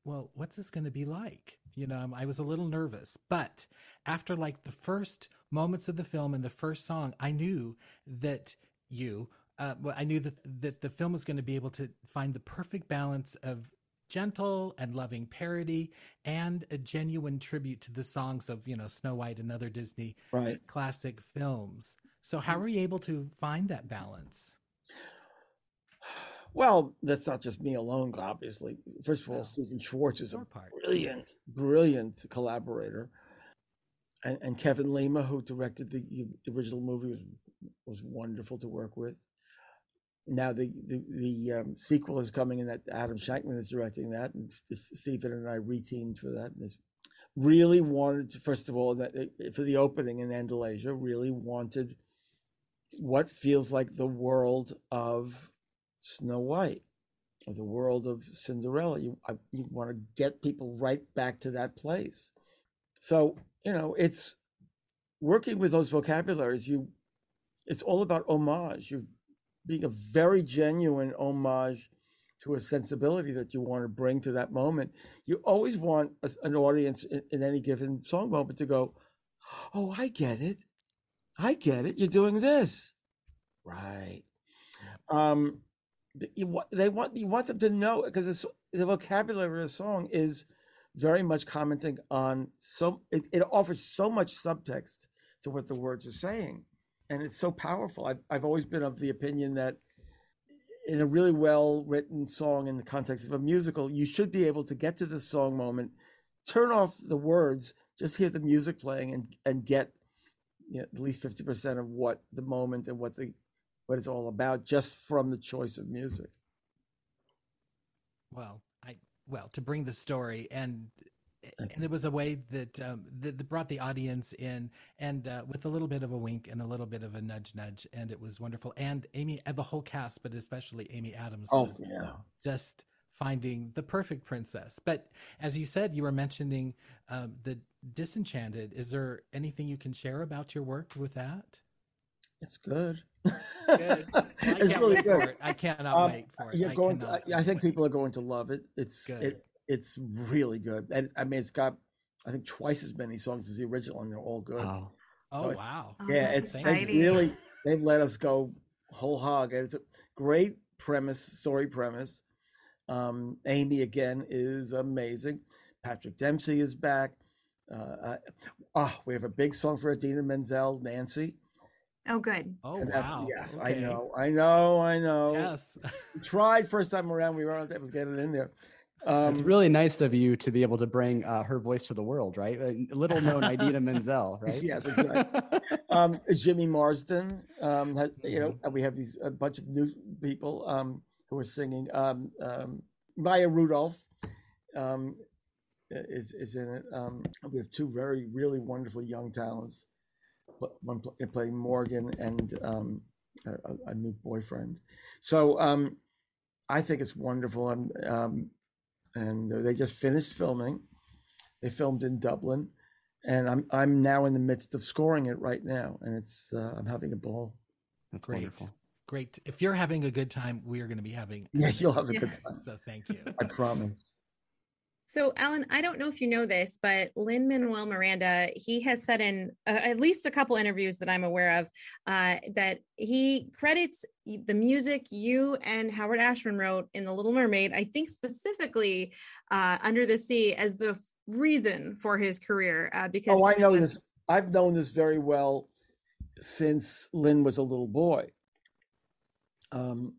"Well, what's this going to be like?" You know, I was a little nervous, but after like the first moments of the film and the first song, I knew that you, uh, well, I knew that that the film was going to be able to find the perfect balance of gentle and loving parody and a genuine tribute to the songs of you know Snow White and other Disney Right. classic films. So how were you able to find that balance? Well, that's not just me alone, obviously. First of all, No. Stephen Schwartz is a part. brilliant, brilliant collaborator. And, and Kevin Lima, who directed the, the original movie, was, was wonderful to work with. Now the the, the um, sequel is coming, and that Adam Shankman is directing that, and Stephen and I reteamed for that. And really wanted, to, first of all, that uh, for the opening in Andalasia, really wanted what feels like the world of Snow White or the world of Cinderella. You I, you want to get people right back to that place. So you know it's working with those vocabularies. You it's all about homage. You being a very genuine homage to a sensibility that you want to bring to that moment. You always want a, an audience in, in any given song moment to go, "Oh, I get it. I get it. You're doing this, right?" Um, you, they want you want them to know because the vocabulary of a song is very much commenting on so it, it offers so much subtext to what the words are saying and it's so powerful. I've, I've always been of the opinion that in a really well written song in the context of a musical you should be able to get to the song moment turn off the words just hear the music playing and and get you know, at least 50% of what the moment and what the what it's all about just from the choice of music. Well i well to bring the story and and it was a way that um, that, that brought the audience in and uh, with a little bit of a wink and a little bit of a nudge nudge. And it was wonderful. And amy and the whole cast but especially amy adams oh was yeah. just finding the perfect princess. But as you said you were mentioning um, the disenchanted. Is there anything you can share about your work with that? It's good. Good. [LAUGHS] I it's can't really wait good. for it. I cannot Um, wait for it. you're I going cannot I, I think for it. people are going to love it. It's Good. it it's really good and i mean it's got i think twice as many songs as the original and they're all good. Wow. oh so- wow. Oh, yeah that's it's, it's really [LAUGHS] they've let us go whole hog it's a great premise story premise. Um amy again is amazing. Patrick dempsey is back. Uh, uh oh we have a big song for idina menzel nancy. Oh, good. oh And that's- wow. yes i know i know i know. Yes. [LAUGHS] We tried first time around we weren't able to get it in there um it's really nice of you to be able to bring uh, her voice to the world, right? A little known Idina [LAUGHS] Menzel, right? Yes, exactly. [LAUGHS] um, Jimmy Marsden. Um, has, you know, and we have these a bunch of new people um, who are singing. Um, um, Maya Rudolph um, is is in it. Um, we have two very really wonderful young talents. One playing Morgan and um, a, a- new boyfriend. So um, I think it's wonderful. Um, and they just finished filming. They filmed in Dublin and I'm I'm now in the midst of scoring it right now, and it's uh, I'm having a ball. That's Great. wonderful. Great. If you're having a good time, we are going to be having. Yeah, you'll have a good time. So thank you. I promise. So, Alan, I don't know if you know this, but Lin-Manuel Miranda, he has said in uh, at least a couple interviews that I'm aware of uh, that he credits the music you and Howard Ashman wrote in The Little Mermaid, I think specifically uh, Under the Sea, as the f- reason for his career. Uh, because Oh, I know this. I've known this very well since Lin was a little boy. Um,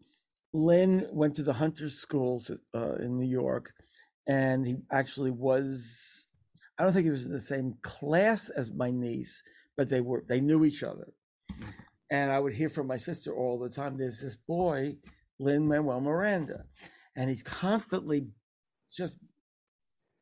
Lin went to the Hunter's schools uh, in New York, and he actually was. I don't think he was in the same class as my niece, but they were. They knew each other, mm-hmm. and I would hear from my sister all the time. There's this boy, Lin-Manuel Miranda, and he's constantly just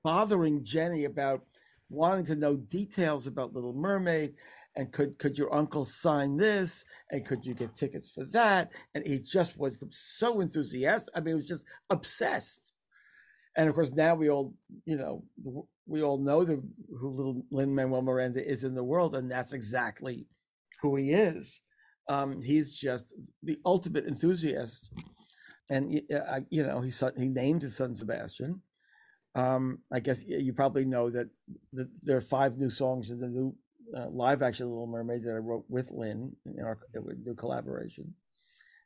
bothering Jenny about wanting to know details about Little Mermaid and could could your uncle sign this and could you get tickets for that and he just was so enthusiastic i mean he was just obsessed and of course now we all you know we all know the who little lin manuel miranda is in the world and that's exactly who he is. Um, he's just the ultimate enthusiast. And uh, you know he he named his son sebastian. Um, I guess you probably know that the, there are five new songs in the new uh, live action Little Mermaid that I wrote with Lin in our new collaboration,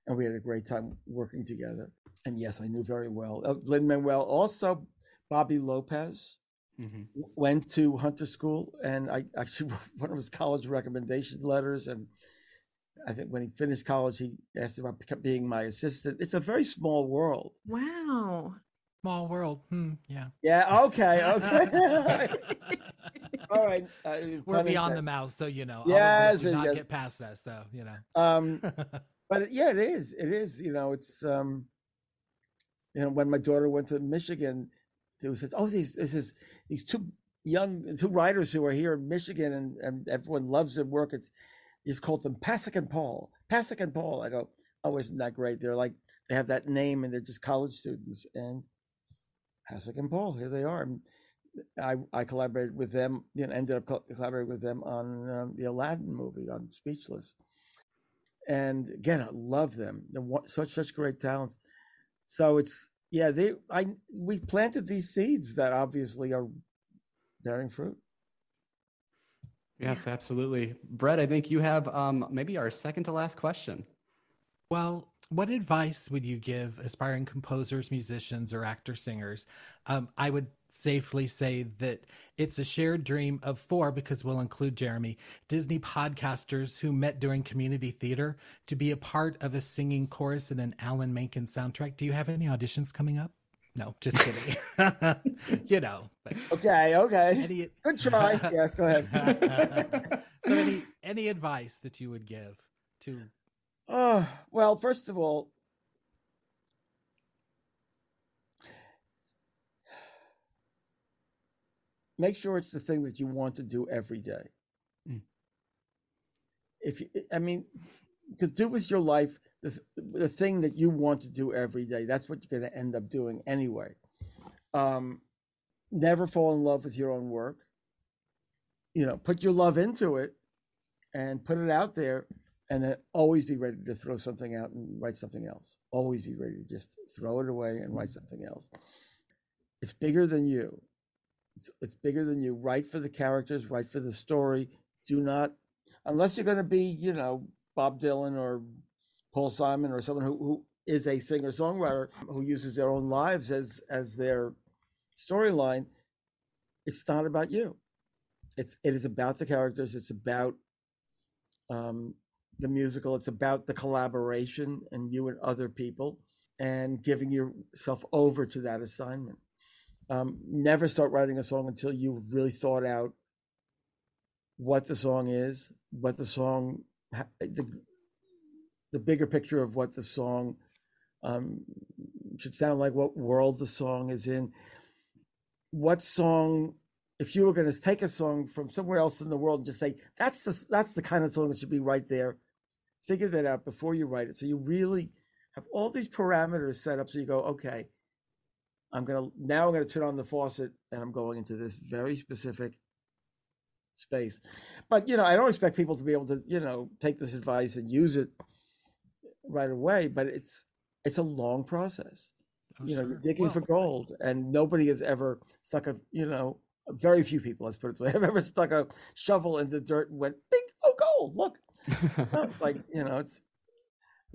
and we had a great time working together. And yes, I knew very well uh, Lin-Manuel. Also, Bobby Lopez Mhm. went to Hunter School, and I [LAUGHS] actually one of his college recommendation letters. And I think when he finished college, he asked about being my assistant. It's a very small world. Wow. Small world. Hmm, yeah. Yeah. Okay. Okay. [LAUGHS] [LAUGHS] All right. Uh, We're beyond the mouse, so you know. all Yes, of this do not yes. get past us, so you know. Um, but yeah, it is. It is. You know, it's um, you know, when my daughter went to Michigan, there was oh, these this is these two young two writers who are here in Michigan, and and everyone loves their work. It's he's called them Pasek and Paul. Pasek and Paul. I go, oh, isn't that great? They're like they have that name, and they're just college students. And Pasek and Paul, here they are. And I I collaborated with them. You know, ended up co- collaborating with them on um, the Aladdin movie on Speechless and again, I love them. They're such such great talents. So it's yeah, they I we planted these seeds that obviously are bearing fruit. Yes, absolutely. Brett, I think you have um, maybe our second to last question. Well, what advice would you give aspiring composers, musicians, or actor singers? Um, I would safely say that it's a shared dream of four, because we'll include Jeremy, Disney podcasters who met during community theater to be a part of a singing chorus in an Alan Menken soundtrack. Do you have any auditions coming up? No, just kidding. [LAUGHS] [LAUGHS] you know. But Okay, okay. any, Good try. [LAUGHS] yes, go ahead. so any any advice that you would give to Oh, well, first of all, make sure it's the thing that you want to do every day. Mm. If you, I mean, because do with your life the, the thing that you want to do every day. That's what you're going to end up doing anyway. Um, never fall in love with your own work. You know, put your love into it and put it out there and then always be ready to throw something out and write something else. Always be ready to just throw it away and write something else. It's bigger than you. It's, it's bigger than you. Write for the characters, write for the story. Do not, unless you're going to be, you know, Bob Dylan or Paul Simon or someone who, who is a singer songwriter who uses their own lives as as their storyline. It's not about you. It's it is about the characters. It's about um, the musical. It's about the collaboration and you and other people and giving yourself over to that assignment. Um, never start writing a song until you've really thought out what the song is, what the song, the, the bigger picture of what the song um, should sound like, what world the song is in, what song if you were going to take a song from somewhere else in the world and just say that's the that's the kind of song that should be right there figure that out before you write it. So you really have all these parameters set up so you go okay i'm going to now i'm going to turn on the faucet and i'm going into this very specific space but you know i don't expect people to be able to you know take this advice and use it right away but it's it's a long process Oh, you know, sure. you're digging Well, for gold, and nobody has ever stuck a, you know, very few people, let's put it this way, [LAUGHS] have ever stuck a shovel in the dirt and went, bing, oh, gold, look. [LAUGHS] No, it's like, you know, it's,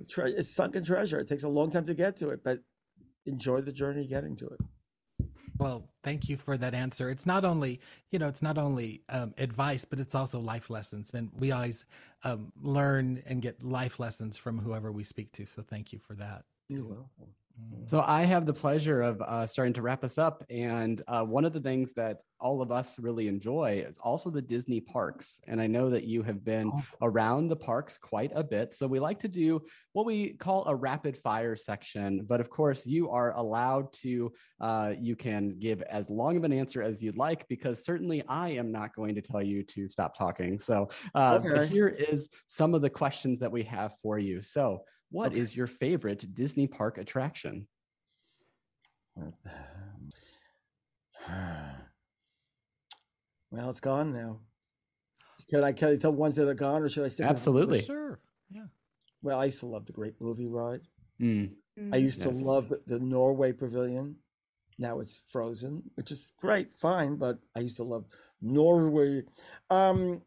tre- it's sunken treasure. It takes a long time to get to it, but enjoy the journey getting to it. Well, thank you for that answer. It's not only, you know, it's not only um, advice, but it's also life lessons. And we always um, learn and get life lessons from whoever we speak to. So thank you for that. You're welcome. So I have the pleasure of uh, starting to wrap us up, and uh, one of the things that all of us really enjoy is also the Disney parks. And I know that you have been Oh. around the parks quite a bit, so we like to do what we call a rapid fire section. But of course, you are allowed to. Uh, you can give as long of an answer as you'd like, because certainly I am not going to tell you to stop talking. So uh, Okay. here is some of the questions that we have for you. So. What is Okay. your favorite Disney park attraction? [SIGHS] Well, it's gone now. Can I, can I tell ones that are gone, or should I stick? with- Absolutely. Sure. Yeah. Well, I used to love the Great Movie Ride. Mm, I used to love the, the Norway Pavilion. Now it's frozen, which is great, fine, but I used to love Norway. Um,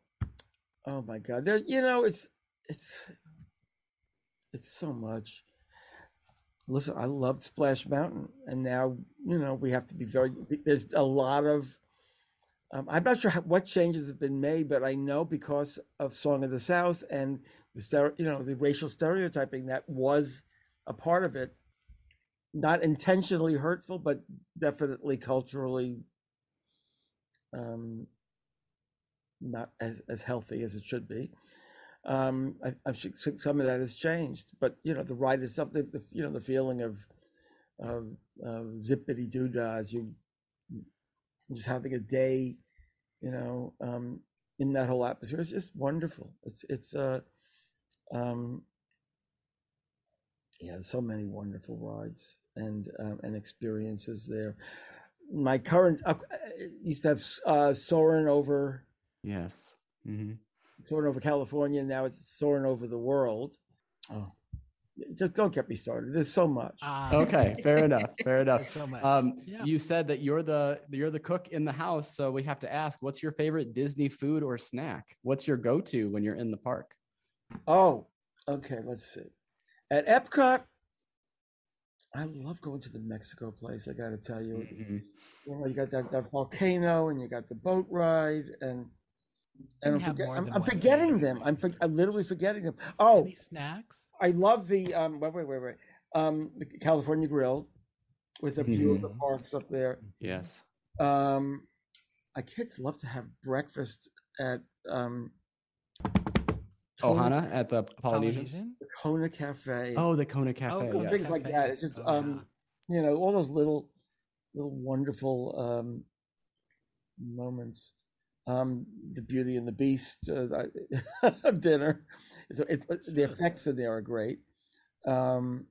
oh my God, there, you know, it's it's it's so much. Listen, I loved Splash Mountain, and now you know we have to be very. There's a lot of. Um, I'm not sure how, what changes have been made, but I know because of Song of the South and the you know the racial stereotyping that was a part of it not intentionally hurtful but definitely culturally um not as, as healthy as it should be um I, i'm sure some of that has changed but you know the ride is something the you know the feeling of of, of zippity doo dahs you just having a day you know um in that whole atmosphere it's just wonderful it's it's uh um yeah, so many wonderful rides and um, and experiences there. My current uh, used to have uh, soaring over yes. Mhm. Soaring over California. Now it's soaring over the world. Oh, just don't get me started. There's so much. Ah, [LAUGHS] Okay, fair enough. Fair [LAUGHS] enough. so much. Um, yeah. You said that you're the you're the cook in the house, so we have to ask, what's your favorite Disney food or snack? What's your go-to when you're in the park? Oh, okay. Let's see. At Epcot, I love going to the Mexico place. I got to tell you, Mhm. you know, you got that, that volcano, and you got the boat ride, and and I'm, have forget- I'm, I'm forgetting favorite. them. I'm for, I'm literally forgetting them. Oh, Any snacks? I love the um. Wait, wait, wait, wait. Um, the California Grill, with a few of the Mhm. parks up there. Yes. Um, my kids love to have breakfast at um. Kona- Ohana at the Polynesian. Polynesian? Kona Cafe. Oh, the Kona Cafe. Oh, Little yes. things like that. It's just Oh, um, you know, all those little, little wonderful um moments. Um, the Beauty and the Beast uh, [LAUGHS] dinner. So it's uh, the effects in there are great. Um,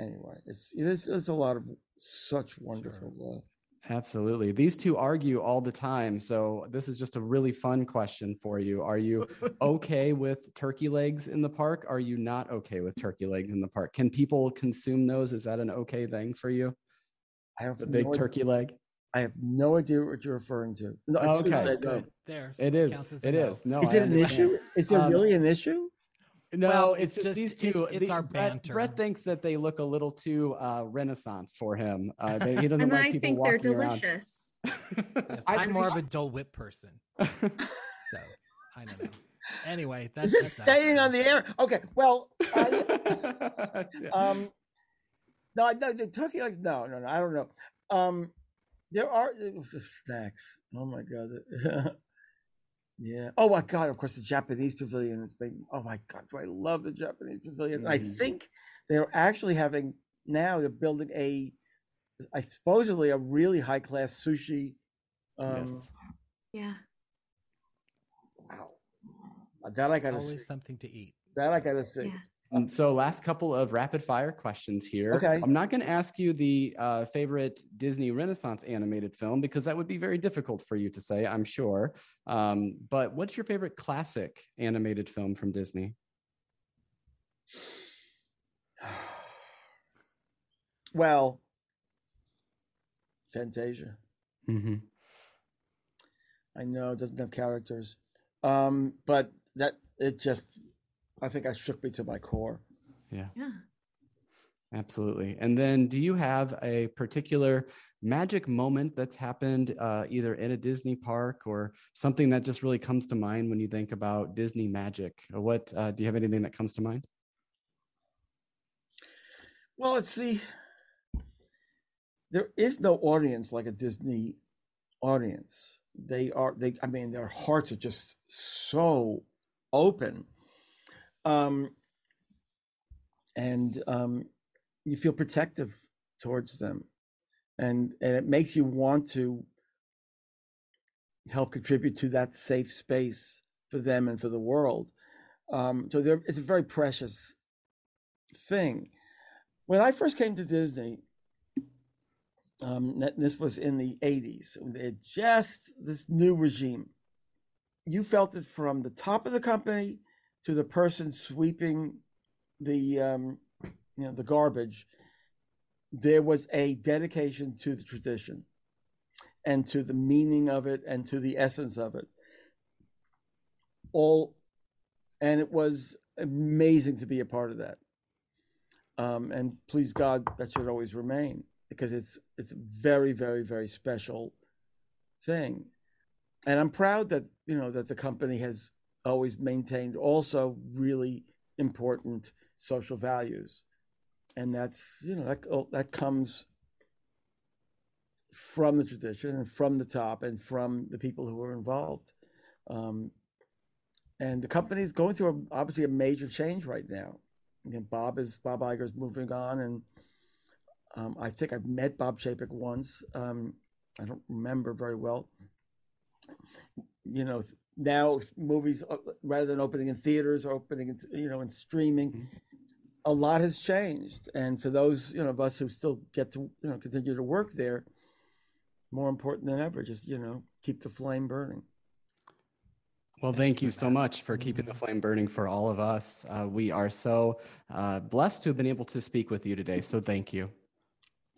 anyway, it's there's, there's a lot of such wonderful. Absolutely. These two argue all the time. So this is just a really fun question for you. Are you [LAUGHS] okay with turkey legs in the park? Are you not okay with turkey legs in the park? Can people consume those? Is that an okay thing for you? I have The no big idea- turkey leg? I have no idea what you're referring to. No, Oh, as soon as okay. I know. good. There. so It is. counts as a It no. is. No, Is it an issue? Is it Um, really an issue? No, Well, it's, it's just, just- these two. it's- it's the- our Brett, banter. Brett thinks that they look a little too uh, Renaissance for him. Uh, they, he doesn't And like I people think they're delicious. Yes, [LAUGHS] I I'm more of a appreciate- Dole Whip person. [LAUGHS] So I don't know. Anyway, that's Is just us. staying on the air? Okay. Well, I, Yeah. [LAUGHS] um, no, no, the turkey legs. No, no, no. I don't know. Um, there are the snacks. Oh my god. [LAUGHS] yeah. Oh my god. Of course, the Japanese pavilion is big. Oh my god, do I love the Japanese pavilion? Mhm. I think they're actually having now. They're building a, I supposedly a really high class sushi. Um, yes. Yeah. Wow. That I gotta see. Always something to eat. That I gotta see. Yeah. And so, last couple of rapid fire questions here. Okay. I'm not going to ask you the uh, favorite Disney Renaissance animated film because that would be very difficult for you to say, I'm sure. Um, but what's your favorite classic animated film from Disney? [SIGHS] Well, Fantasia. Mm-hmm. I know it doesn't have characters, um, but that it just, I think I shook me to my core. Yeah, Yeah. absolutely. And then, do you have a particular magic moment that's happened uh, either in a Disney park or something that just really comes to mind when you think about Disney magic? Or what uh, do you have anything that comes to mind? Well, let's see. There is no audience like a Disney audience. They are they. I mean, their hearts are just so open, um, and um, you feel protective towards them, and and it makes you want to help contribute to that safe space for them and for the world. Um, so it's a very precious thing when I first came to Disney, um, this was in the 80s, it just this new regime. You felt it from the top of the company to the person sweeping the um, you know the garbage. There was a dedication to the tradition and to the meaning of it and to the essence of it. All and it was amazing to be a part of that um, and please God, that should always remain because it's it's a very, very, very special thing. And I'm proud that you know that the company has always maintained also really important social values, and that's you know that oh, that comes from the tradition and from the top and from the people who are involved. Um, and the company is going through a, obviously a major change right now again, Bob is Bob Iger's moving on, and um, I think I've met Bob Chapek once. Um, I don't remember very well. You know, now movies uh, rather than opening in theaters, are opening in you know in streaming. A lot has changed, and for those you know of us who still get to you know continue to work there, more important than ever, just you know keep the flame burning. Well, Thank thank you you so much for keeping the flame burning for all of us. Uh, we are so uh, blessed to have been able to speak with you today. So thank you.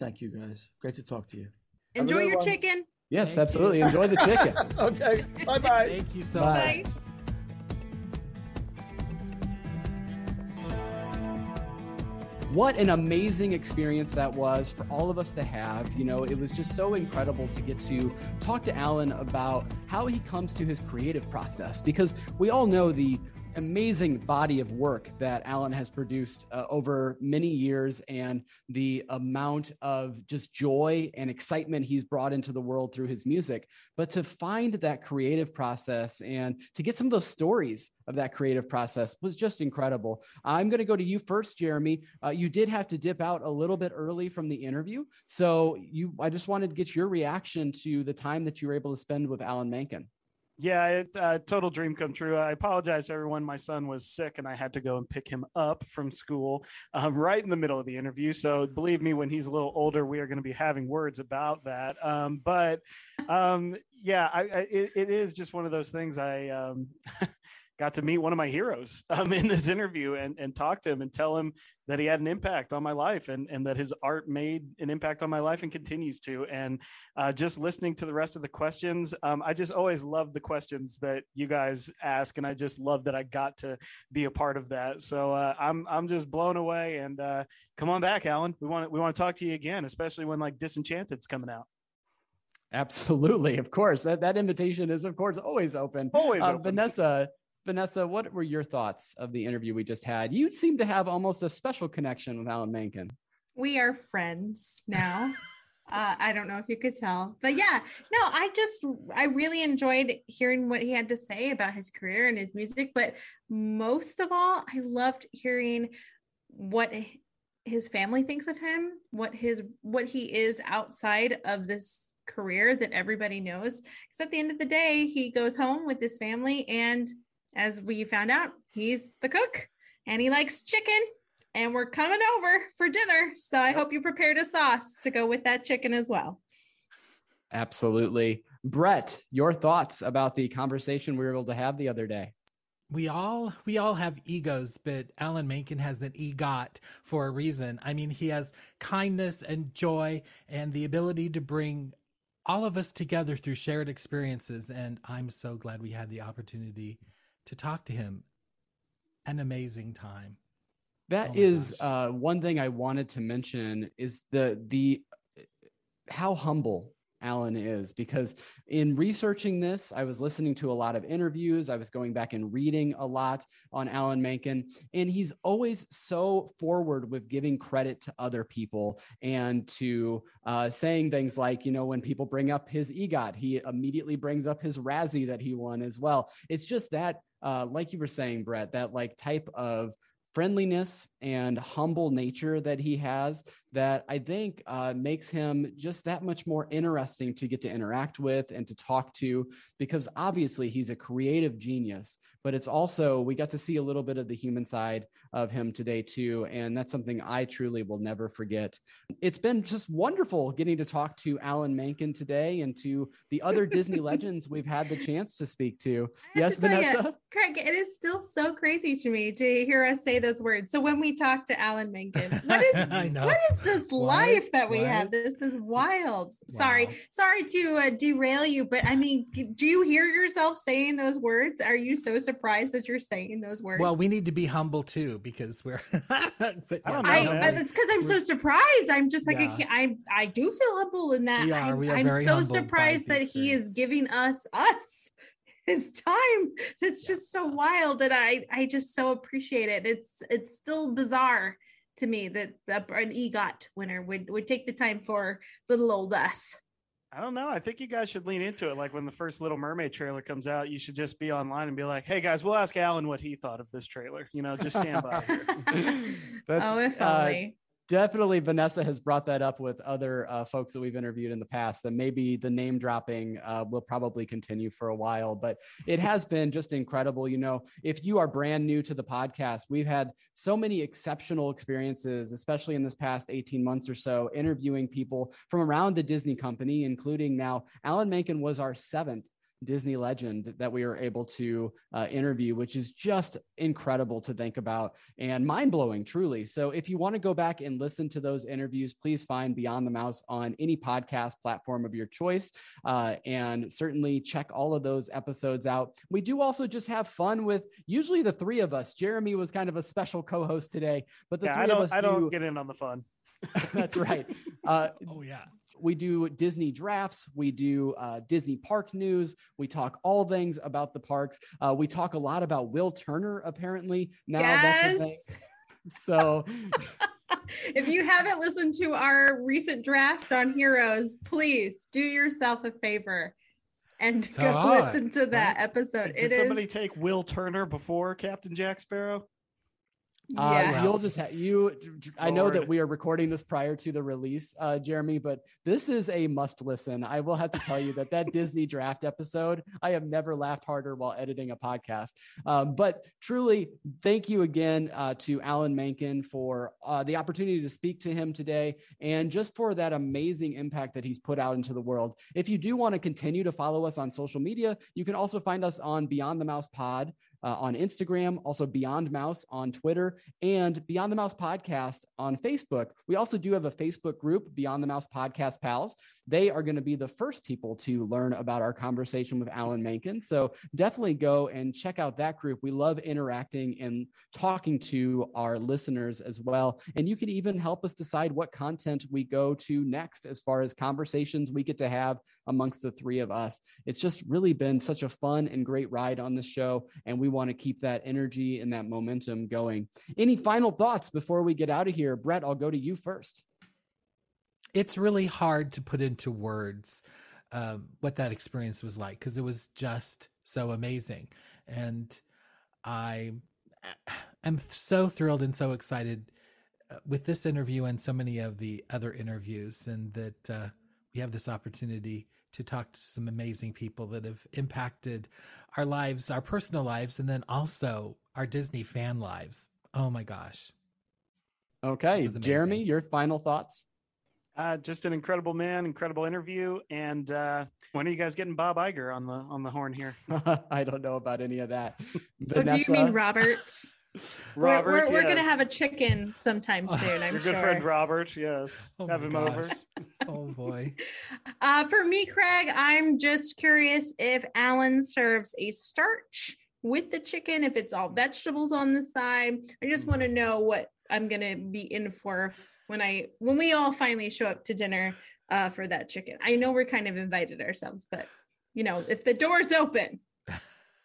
Thank you, guys. Great to talk to you. Enjoy your one. chicken. Yes, Thank you. absolutely. Enjoy the chicken. [LAUGHS] okay. Bye bye. Thank you so Bye. much. what an amazing experience that was for all of us to have. You know, it was just so incredible to get to talk to Alan about how he comes to his creative process because we all know the amazing body of work that Alan has produced uh, over many years and the amount of just joy and excitement he's brought into the world through his music. But to find that creative process and to get some of those stories of that creative process was just incredible. I'm going to go to you first, Jeremy. Uh, you did have to dip out a little bit early from the interview. So you, I just wanted to get your reaction to the time that you were able to spend with Alan Menken. Yeah, it uh, total dream come true. I apologize to everyone. My son was sick, and I had to go and pick him up from school um, right in the middle of the interview. So believe me, when he's a little older, we are going to be having words about that. Um, but um, yeah, I, I, it, it is just one of those things. I um, [LAUGHS] got to meet one of my heroes [LAUGHS] um, in this interview and, and talk to him and tell him that he had an impact on my life and, and that his art made an impact on my life and continues to. And uh, just listening to the rest of the questions, um, I just always love the questions that you guys ask. And I just love that I got to be a part of that. So uh, I'm, I'm just blown away and uh, come on back, Alan. We want to, we want to talk to you again, especially when like Disenchanted's coming out. Absolutely, of course. That that invitation is, of course, always open. Always uh, open. Vanessa, Vanessa, what were your thoughts of the interview we just had? You seem to have almost a special connection with Alan Menken. We are friends now. [LAUGHS] uh, I don't know if you could tell, but yeah, no, I just, I really enjoyed hearing what he had to say about his career and his music. But most of all, I loved hearing what his family thinks of him, what his, what he is outside of this career that everybody knows. Because at the end of the day, he goes home with his family and as we found out, he's the cook and he likes chicken. And we're coming over for dinner. So I hope you prepared a sauce to go with that chicken as well. Absolutely. Brett, your thoughts about the conversation we were able to have the other day? we all we all have egos but alan menken has an egot for a reason i mean he has kindness and joy and the ability to bring all of us together through shared experiences and i'm so glad we had the opportunity to talk to him. An amazing time. That oh is uh, one thing I wanted to mention is the the how humble Alan is because in researching this, I was listening to a lot of interviews. I was going back and reading a lot on Alan Menken, and he's always so forward with giving credit to other people and to uh, saying things like, you know, when people bring up his EGOT, he immediately brings up his Razzie that he won as well. It's just that, uh, like you were saying, Brett, that like type of friendliness and humble nature that he has that I think uh, makes him just that much more interesting to get to interact with and to talk to because obviously he's a creative genius, but it's also, we got to see a little bit of the human side of him today too. And that's something I truly will never forget. It's been just wonderful getting to talk to Alan Menken today and to the other Disney [LAUGHS] legends we've had the chance to speak to. Yes, to Vanessa? You, Craig, it is still so crazy to me to hear us say those words. So when we talk to Alan Menken, what is, [LAUGHS] what is this life that we what? have? This is wild. Wow. Sorry, sorry to uh, derail you, but I mean, do you hear yourself saying those words? Are you so surprised that you're saying those words? Well, we need to be humble too because we're. [LAUGHS] but, yeah. I, I, it's because I'm so surprised. I'm just like yeah. I, I, I do feel humble in that. We are, we are I'm so surprised that he is giving us us [LAUGHS] his time that's just so wild and i i just so appreciate it it's it's still bizarre to me that, that an egot winner would would take the time for little old us I don't know. I think you guys should lean into it. Like when the first Little Mermaid trailer comes out, you should just be online and be like, "Hey guys, we'll ask Alan what he thought of this trailer." You know, just stand by. [LAUGHS] oh, if uh, only definitely Vanessa has brought that up with other uh, folks that we've interviewed in the past. That maybe the name dropping uh, will probably continue for a while, but it has been just incredible. You know, if you are brand new to the podcast, we've had so many exceptional experiences, especially in this past 18 months or so, interviewing people from around the Disney company, including now Alan Menken was our seventh Disney legend that we were able to uh, interview, which is just incredible to think about and mind blowing, truly. So, if you want to go back and listen to those interviews, please find Beyond the Mouse on any podcast platform of your choice. Uh, and certainly check all of those episodes out. We do also just have fun with usually the three of us. Jeremy was kind of a special co host today, but the yeah, three I don't, of us I don't get in on the fun. [LAUGHS] That's right. [LAUGHS] Uh, Oh yeah. We do Disney drafts, we do uh, Disney park news, we talk all things about the parks. Uh, we talk a lot about Will Turner, apparently. Now that's a thing. [LAUGHS] So, [LAUGHS] if you haven't listened to our recent draft on heroes, please do yourself a favor and go God, listen to that episode. Did It somebody is take Will Turner before Captain Jack Sparrow? Uh, you'll just ha- you. I know that we are recording this prior to the release, uh, Jeremy, but this is a must listen. I will have to tell you that that [LAUGHS] Disney draft episode, I have never laughed harder while editing a podcast. Um, but truly, thank you again uh, to Alan Menken for uh, the opportunity to speak to him today and just for that amazing impact that he's put out into the world. If you do want to continue to follow us on social media, you can also find us on Beyond the Mouse Pod. Uh, on Instagram, also Beyond Mouse on Twitter, and Beyond the Mouse Podcast on Facebook. We also do have a Facebook group, Beyond the Mouse Podcast Pals. They are going to be the first people to learn about our conversation with Alan Menken. So definitely go and check out that group. We love interacting and talking to our listeners as well. And you can even help us decide what content we go to next as far as conversations we get to have amongst the three of us. It's just really been such a fun and great ride on the show. And we want to keep that energy and that momentum going. Any final thoughts before we get out of here? Brett, I'll go to you first. It's really hard to put into words um, what that experience was like because it was just so amazing and i [SIGHS] am so thrilled and so excited uh, with this interview and so many of the other interviews and that uh, we have this opportunity to talk to some amazing people that have impacted our lives our personal lives and then also our disney fan lives oh my gosh Okay. Jeremy, your final thoughts? Uh, just an incredible man, incredible interview. And uh, when are you guys getting Bob Iger on the on the horn here? [LAUGHS] I don't know about any of that. [LAUGHS] Oh, do you mean Robert? [LAUGHS] Robert, we're, we're, we're gonna have a chicken sometime soon. I'm your sure. good friend Robert. Yes, Oh have my him over. oh boy Uh, for me, Craig, I'm just curious if Alan serves a starch with the chicken, if it's all vegetables on the side. I just want to know what I'm gonna be in for when I when we all finally show up to dinner uh, for that chicken. I know we're kind of invited ourselves, but you know, if the door's open, [LAUGHS]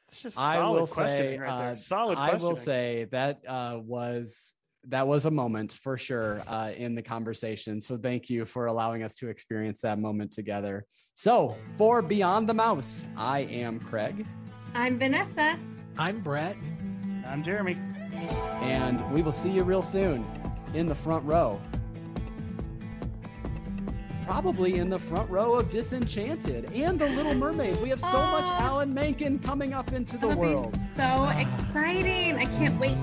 It's just I solid will questioning say, right there. uh, Solid I will say that uh, was that was a moment for sure uh, in the conversation. So thank you for allowing us to experience that moment together. So for Beyond the Mouse, I am Craig, I'm Vanessa. i'm brett I'm Jeremy. and we will see you real soon in the front row. Probably in the front row of Disenchanted and The Little Mermaid. We have so much oh. Alan Menken coming up into the world. be so exciting. I can't wait.